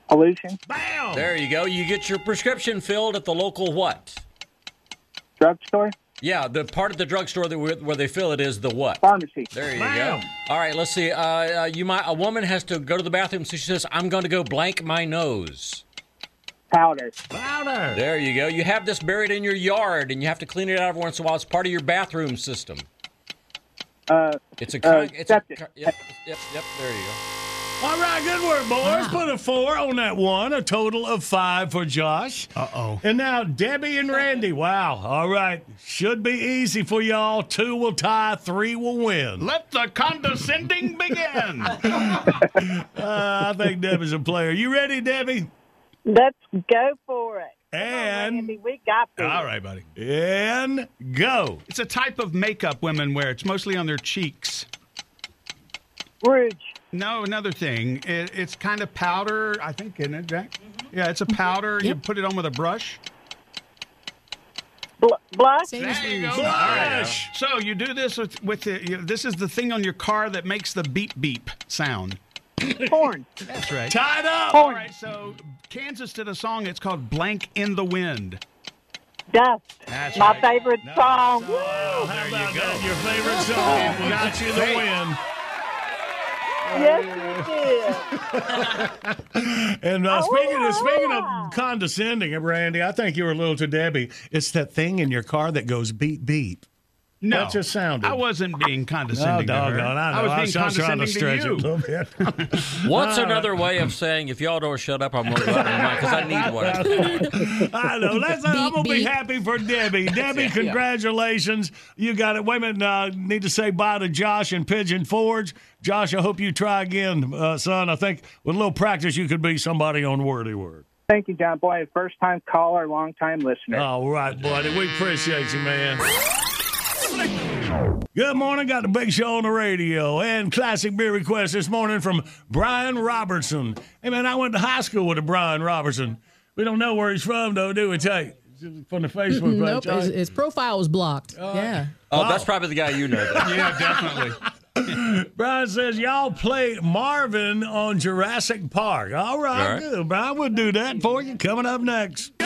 Pollution. Bam. There you go. You get your prescription filled at the local what? Drugstore. Yeah, the part of the drugstore that where, where they fill it is the what? Pharmacy. There you Bam. go. All right, let's see. Uh, uh, you might a woman has to go to the bathroom, so she says, "I'm going to go blank my nose." Powder. Powder. There you go. You have this buried in your yard, and you have to clean it out every once in a while. It's part of your bathroom system. Uh, It's a. Uh, it's a. septic. con- Yep, yep, yep. There you go. All right. Good work, boys. Put a four on that one. A total of five for Josh. Uh oh. And now Debbie and Randy. Wow. All right. Should be easy for y'all. Two will tie. Three will win. Let the condescending [LAUGHS] begin. Uh, I think Debbie's a player. You ready, Debbie? Let's go for it. And Randy, we got this. all right, buddy. And go. it's a type of makeup women wear. It's mostly on their cheeks. Rouge. No, another thing. It, it's kind of powder, I think, isn't it, Jack? Yeah, it's a powder. You put it on with a brush. Bl- blush. There you go. Blush. So you do this with, with the, you, this is the thing on your car that makes the beep beep sound. [COUGHS] Corn. That's right. Tied up. All right, so Kansas did a song. It's called "Blank in the Wind." Dust. That's My right. favorite song. Oh, how about that? Your favorite song got you the win. Yes, did. [LAUGHS] And uh, speaking of, speaking of condescending, Randy, I think you were a little to Debbie. It's that thing in your car that goes beep beep. No, that just sounded. I wasn't being condescending. Oh, to her. doggone, I know. I was I being was trying to condescending stretch it a you. little bit. [LAUGHS] What's All another way of saying if y'all don't shut up, I'm going to go out and because I need one. [LAUGHS] I know. Let's, I'm gonna be happy for Debbie. [LAUGHS] Debbie, Yeah. congratulations. You got it. Wait a minute. Uh, need to say bye to Josh and Pigeon Forge. Josh, I hope you try again, uh, son. I think with a little practice, you could be somebody on Wordy Word. Thank you, John Boy. First time caller, long time listener. All right, buddy. We appreciate you, man. Good morning. Got the big show on the radio and classic beer request this morning from Brian Robertson. Hey, man, I went to high school with a Brian Robertson. We don't know where he's from, though, do we, Tate? From the Facebook page. nope, his, his profile was blocked. yeah. Oh, that's probably the guy you know. [LAUGHS] Yeah, definitely. [LAUGHS] Brian says y'all played Marvin on Jurassic Park. All right, All right. good. Brian, we'll do that for you. Coming up next. [LAUGHS]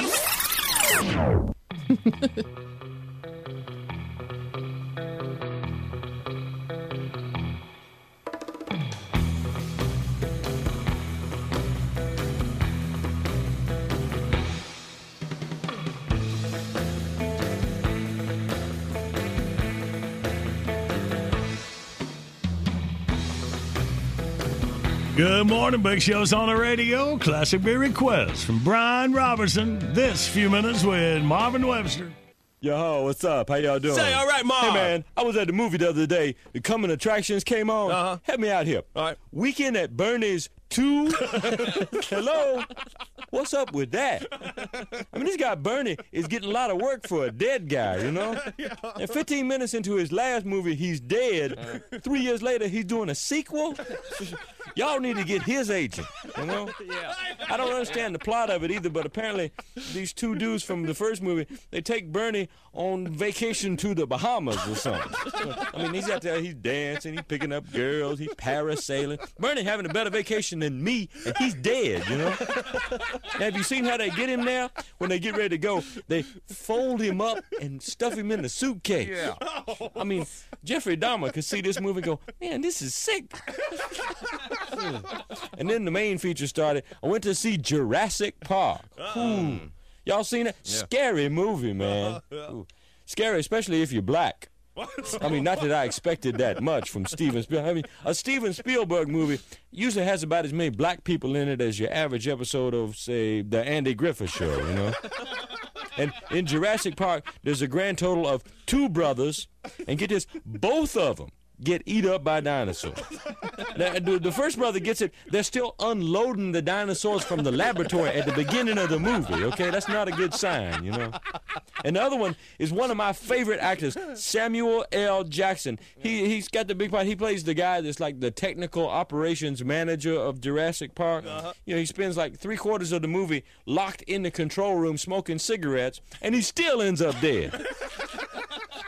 Good morning, Big Show's on the radio. Classic beer request from Brian Robertson. This few minutes with Marvin Webster. Yo, what's up? How y'all doing? Say, all right, Marv. Hey, man, I was at the movie the other day. The coming attractions came on. Uh-huh. Help me out here. All right. Weekend at Bernie's 2. Hello? What's up with that? I mean, this guy Bernie is getting a lot of work for a dead guy, you know? And 15 minutes into his last movie, he's dead. Three years later, he's doing a sequel? Y'all need to get his agent, you know? I don't understand the plot of it either, but apparently these two dudes from the first movie, they take Bernie on vacation to the Bahamas or something. I mean, he's out there, he's dancing, he's picking up girls, he's parasailing. Bernie having a better vacation than me, and he's dead, you know? [LAUGHS] Now, have you seen how they get him now? When they get ready to go, they fold him up and stuff him in the suitcase. Yeah. I mean, Jeffrey Dahmer could see this movie and go, man, this is sick. [LAUGHS] and then the main feature started. I went to see Jurassic Park. Uh-uh. Ooh. Y'all seen it? Yeah. Scary movie, man. [LAUGHS] Ooh. Scary, especially if you're black. I mean, not that I expected that much from Steven Spielberg. I mean, a Steven Spielberg movie usually has about as many black people in it as your average episode of, say, the Andy Griffith Show, you know? And in Jurassic Park, there's a grand total of two brothers, and get this, both of them get eat up by dinosaurs. [LAUGHS] Now, the, the first brother gets it. They're still unloading the dinosaurs from the laboratory at the beginning of the movie. Okay, that's not a good sign, you know. And the other one is one of my favorite actors, Samuel L. Jackson. He he's got the big part. He plays the guy that's like the technical operations manager of Jurassic Park. Uh-huh. You know, he spends like three quarters of the movie locked in the control room smoking cigarettes, and he still ends up dead. [LAUGHS]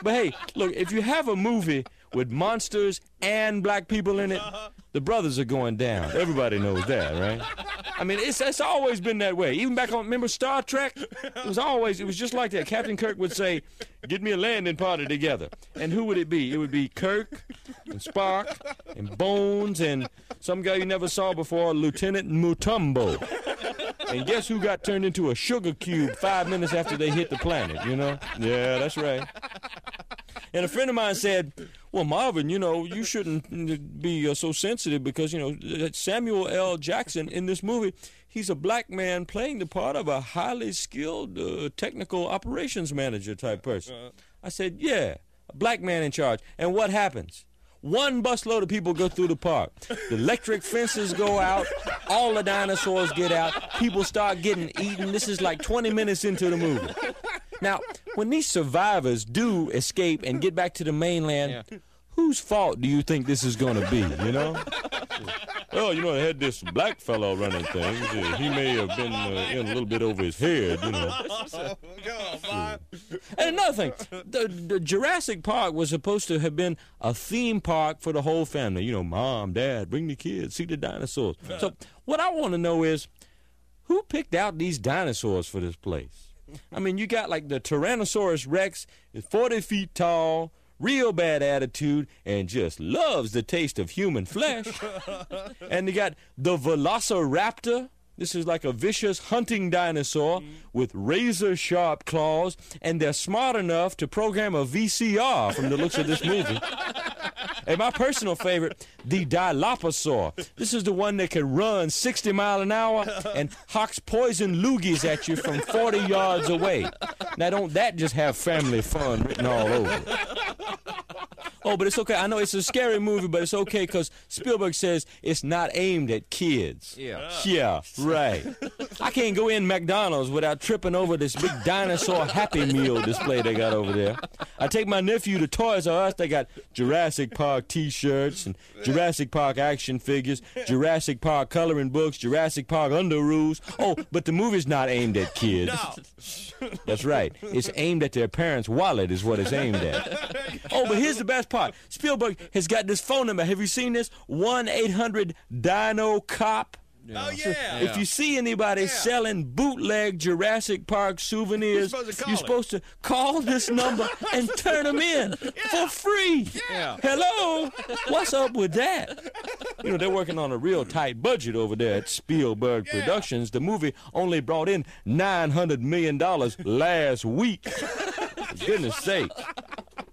But hey, look, if you have a movie with monsters and black people in it, the brothers are going down. Everybody knows that, right? I mean, it's it's always been that way. Even back on, remember Star Trek? It was always, it was just like that. Captain Kirk would say, "Get me a landing party together," and who would it be? It would be Kirk and Spock and Bones and some guy you never saw before, Lieutenant Mutombo. And guess who got turned into a sugar cube five minutes after they hit the planet? You know? Yeah, that's right. And a friend of mine said, "Well, Marvin, you know, you shouldn't be uh, so sensitive because you know Samuel L. Jackson in this movie, he's a black man playing the part of a highly skilled uh, technical operations manager type person." I said, "Yeah, a black man in charge." And what happens? One busload of people go through the park. The electric fences go out. All the dinosaurs get out. People start getting eaten. This is like 20 minutes into the movie. Now, when these survivors do escape and get back to the mainland, whose fault do you think this is going to be, you know? Well, you know, they had this black fellow running things. Uh, he may have been uh, in a little bit over his head, you know. And another thing, the, the Jurassic Park was supposed to have been a theme park for the whole family. You know, mom, dad, bring the kids, see the dinosaurs. So, what I want to know is, who picked out these dinosaurs for this place? I mean, you got like the Tyrannosaurus Rex is 40 feet tall, real bad attitude and just loves the taste of human flesh. [LAUGHS] and you got the Velociraptor. This is like a vicious hunting dinosaur mm-hmm. with razor sharp claws, and they're smart enough to program a VCR from the looks of this movie. [LAUGHS] And my personal favorite, the Dilophosaur. This is the one that can run 60 mile an hour and hawks poison loogies at you from 40 yards away. Now, don't that just have family fun written all over it? Oh, but it's okay. I know it's a scary movie, but it's okay because Spielberg says it's not aimed at kids. Yeah. Yeah, right. I can't go in McDonald's without tripping over this big dinosaur Happy Meal display they got over there. I take my nephew to Toys R Us. They got Jurassic Park T-shirts and Jurassic Park action figures, Jurassic Park coloring books, Jurassic Park Underoos. Oh, but the movie's not aimed at kids. No. That's right. It's aimed at their parents' wallet is what it's aimed at. Oh, but here's the best part. Spielberg has got this phone number. Have you seen this? 1-800-DINO-COP. Oh, So yeah. if you see anybody selling bootleg Jurassic Park souvenirs, You're supposed to call supposed to call this number and [LAUGHS] turn them in for free. Yeah. Hello? What's up with that? You know, they're working on a real tight budget over there at Spielberg Productions. The movie only brought in $900 million last week. [LAUGHS] Goodness sake.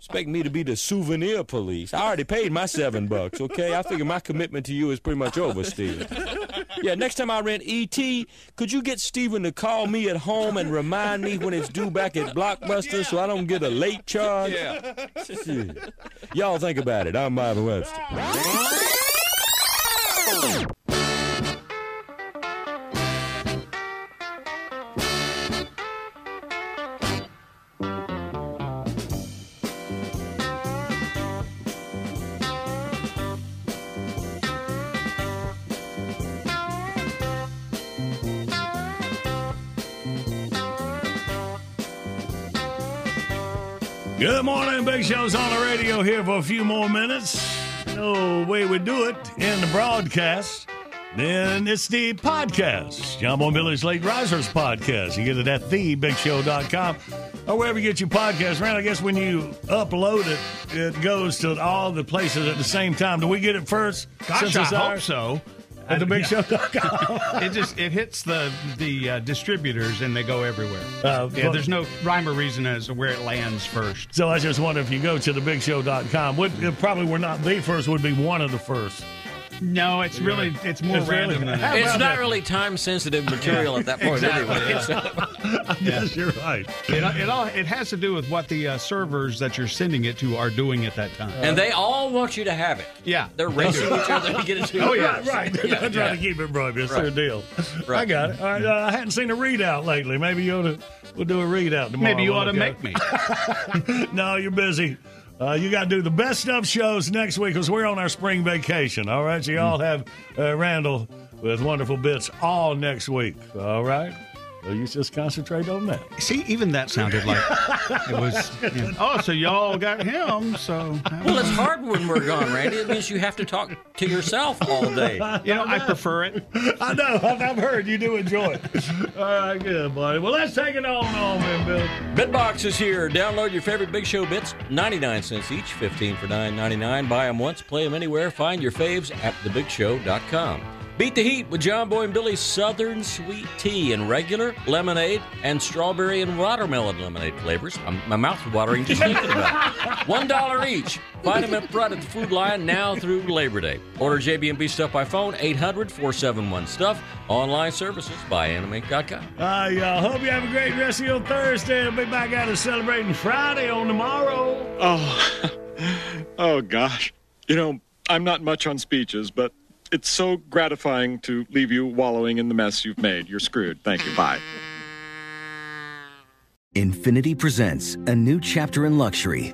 Expect me to be the souvenir police. I already paid my seven bucks, okay? I figure my commitment to you is pretty much over, Steven. Yeah, next time I rent ET, could you get Steven to call me at home and remind me when it's due back at Blockbuster so I don't get a late charge? Yeah. Shit. Y'all think about it. I'm Marvin Webster. Good morning, Big Show's on the radio here for a few more minutes. No way we do it in the broadcast. Then it's the podcast, John Boy Billy's Late Risers podcast. You get it at thebigshow.com or wherever you get your podcast. Man, I guess when you upload it, it goes to all the places at the same time. Do we get it first? Gosh, I hope so. At the Uh, Big yeah. Show.com. it just it hits the the uh, distributors and they go everywhere. Uh, yeah, there's no rhyme or reason as to where it lands first. So I just wonder if you go to thebigshow.com, would, it probably we're not the first, would be one of the first. No, it's really it's more It's really- random than that. It's not really time sensitive material at that point Exactly, anyway. [LAUGHS] yeah. So- Yes, you're right. It, it all it has to do with what the uh, servers that you're sending it to are doing at that time. and they all want you to have it. yeah, They're racing each other to get it to [LAUGHS] Oh, yeah, right. They're Yeah, trying yeah. to keep it broke. It's Right. their deal. Right. I got it. All right. Uh, I hadn't seen a readout lately. Maybe you ought to, we'll do a readout tomorrow. maybe you ought to make me. it. [LAUGHS] no, you're busy. Uh, you got to do the best of shows next week because we're on our spring vacation. All right. So you all have uh, Randall with wonderful bits all next week. All right. So you just concentrate on that. See, even that sounded like it was. [LAUGHS] you know, oh, so y'all got him? So [LAUGHS] Well, it's hard when we're gone, Randy. It means you have to talk to yourself all day. [LAUGHS] you know, I prefer it. I know. I've, I've heard you do enjoy it. All right, good, buddy. Well, let's take it on home, then, Bill. Bitbox is here. Download your favorite Big Show bits, 99 cents each, 15 for 9.99. Buy them once, play them anywhere. Find your faves at thebigshow.com. Beat the heat with John Boy and Billy's Southern Sweet Tea in regular, lemonade, and strawberry and watermelon lemonade flavors. I'm, my mouth's watering just thinking about it. One dollar each. Find them up front at the food line now through Labor Day. Order JB&B Stuff by phone, 800-471-STUFF. Online services by animate.com. Uh, y'all hope you have a great rest of your Thursday. We'll be back out and celebrating Friday on tomorrow. Oh, [LAUGHS] oh gosh. You know, I'm not much on speeches, but it's so gratifying to leave you wallowing in the mess you've made. You're screwed. Thank you. Bye. Infiniti presents a new chapter in luxury,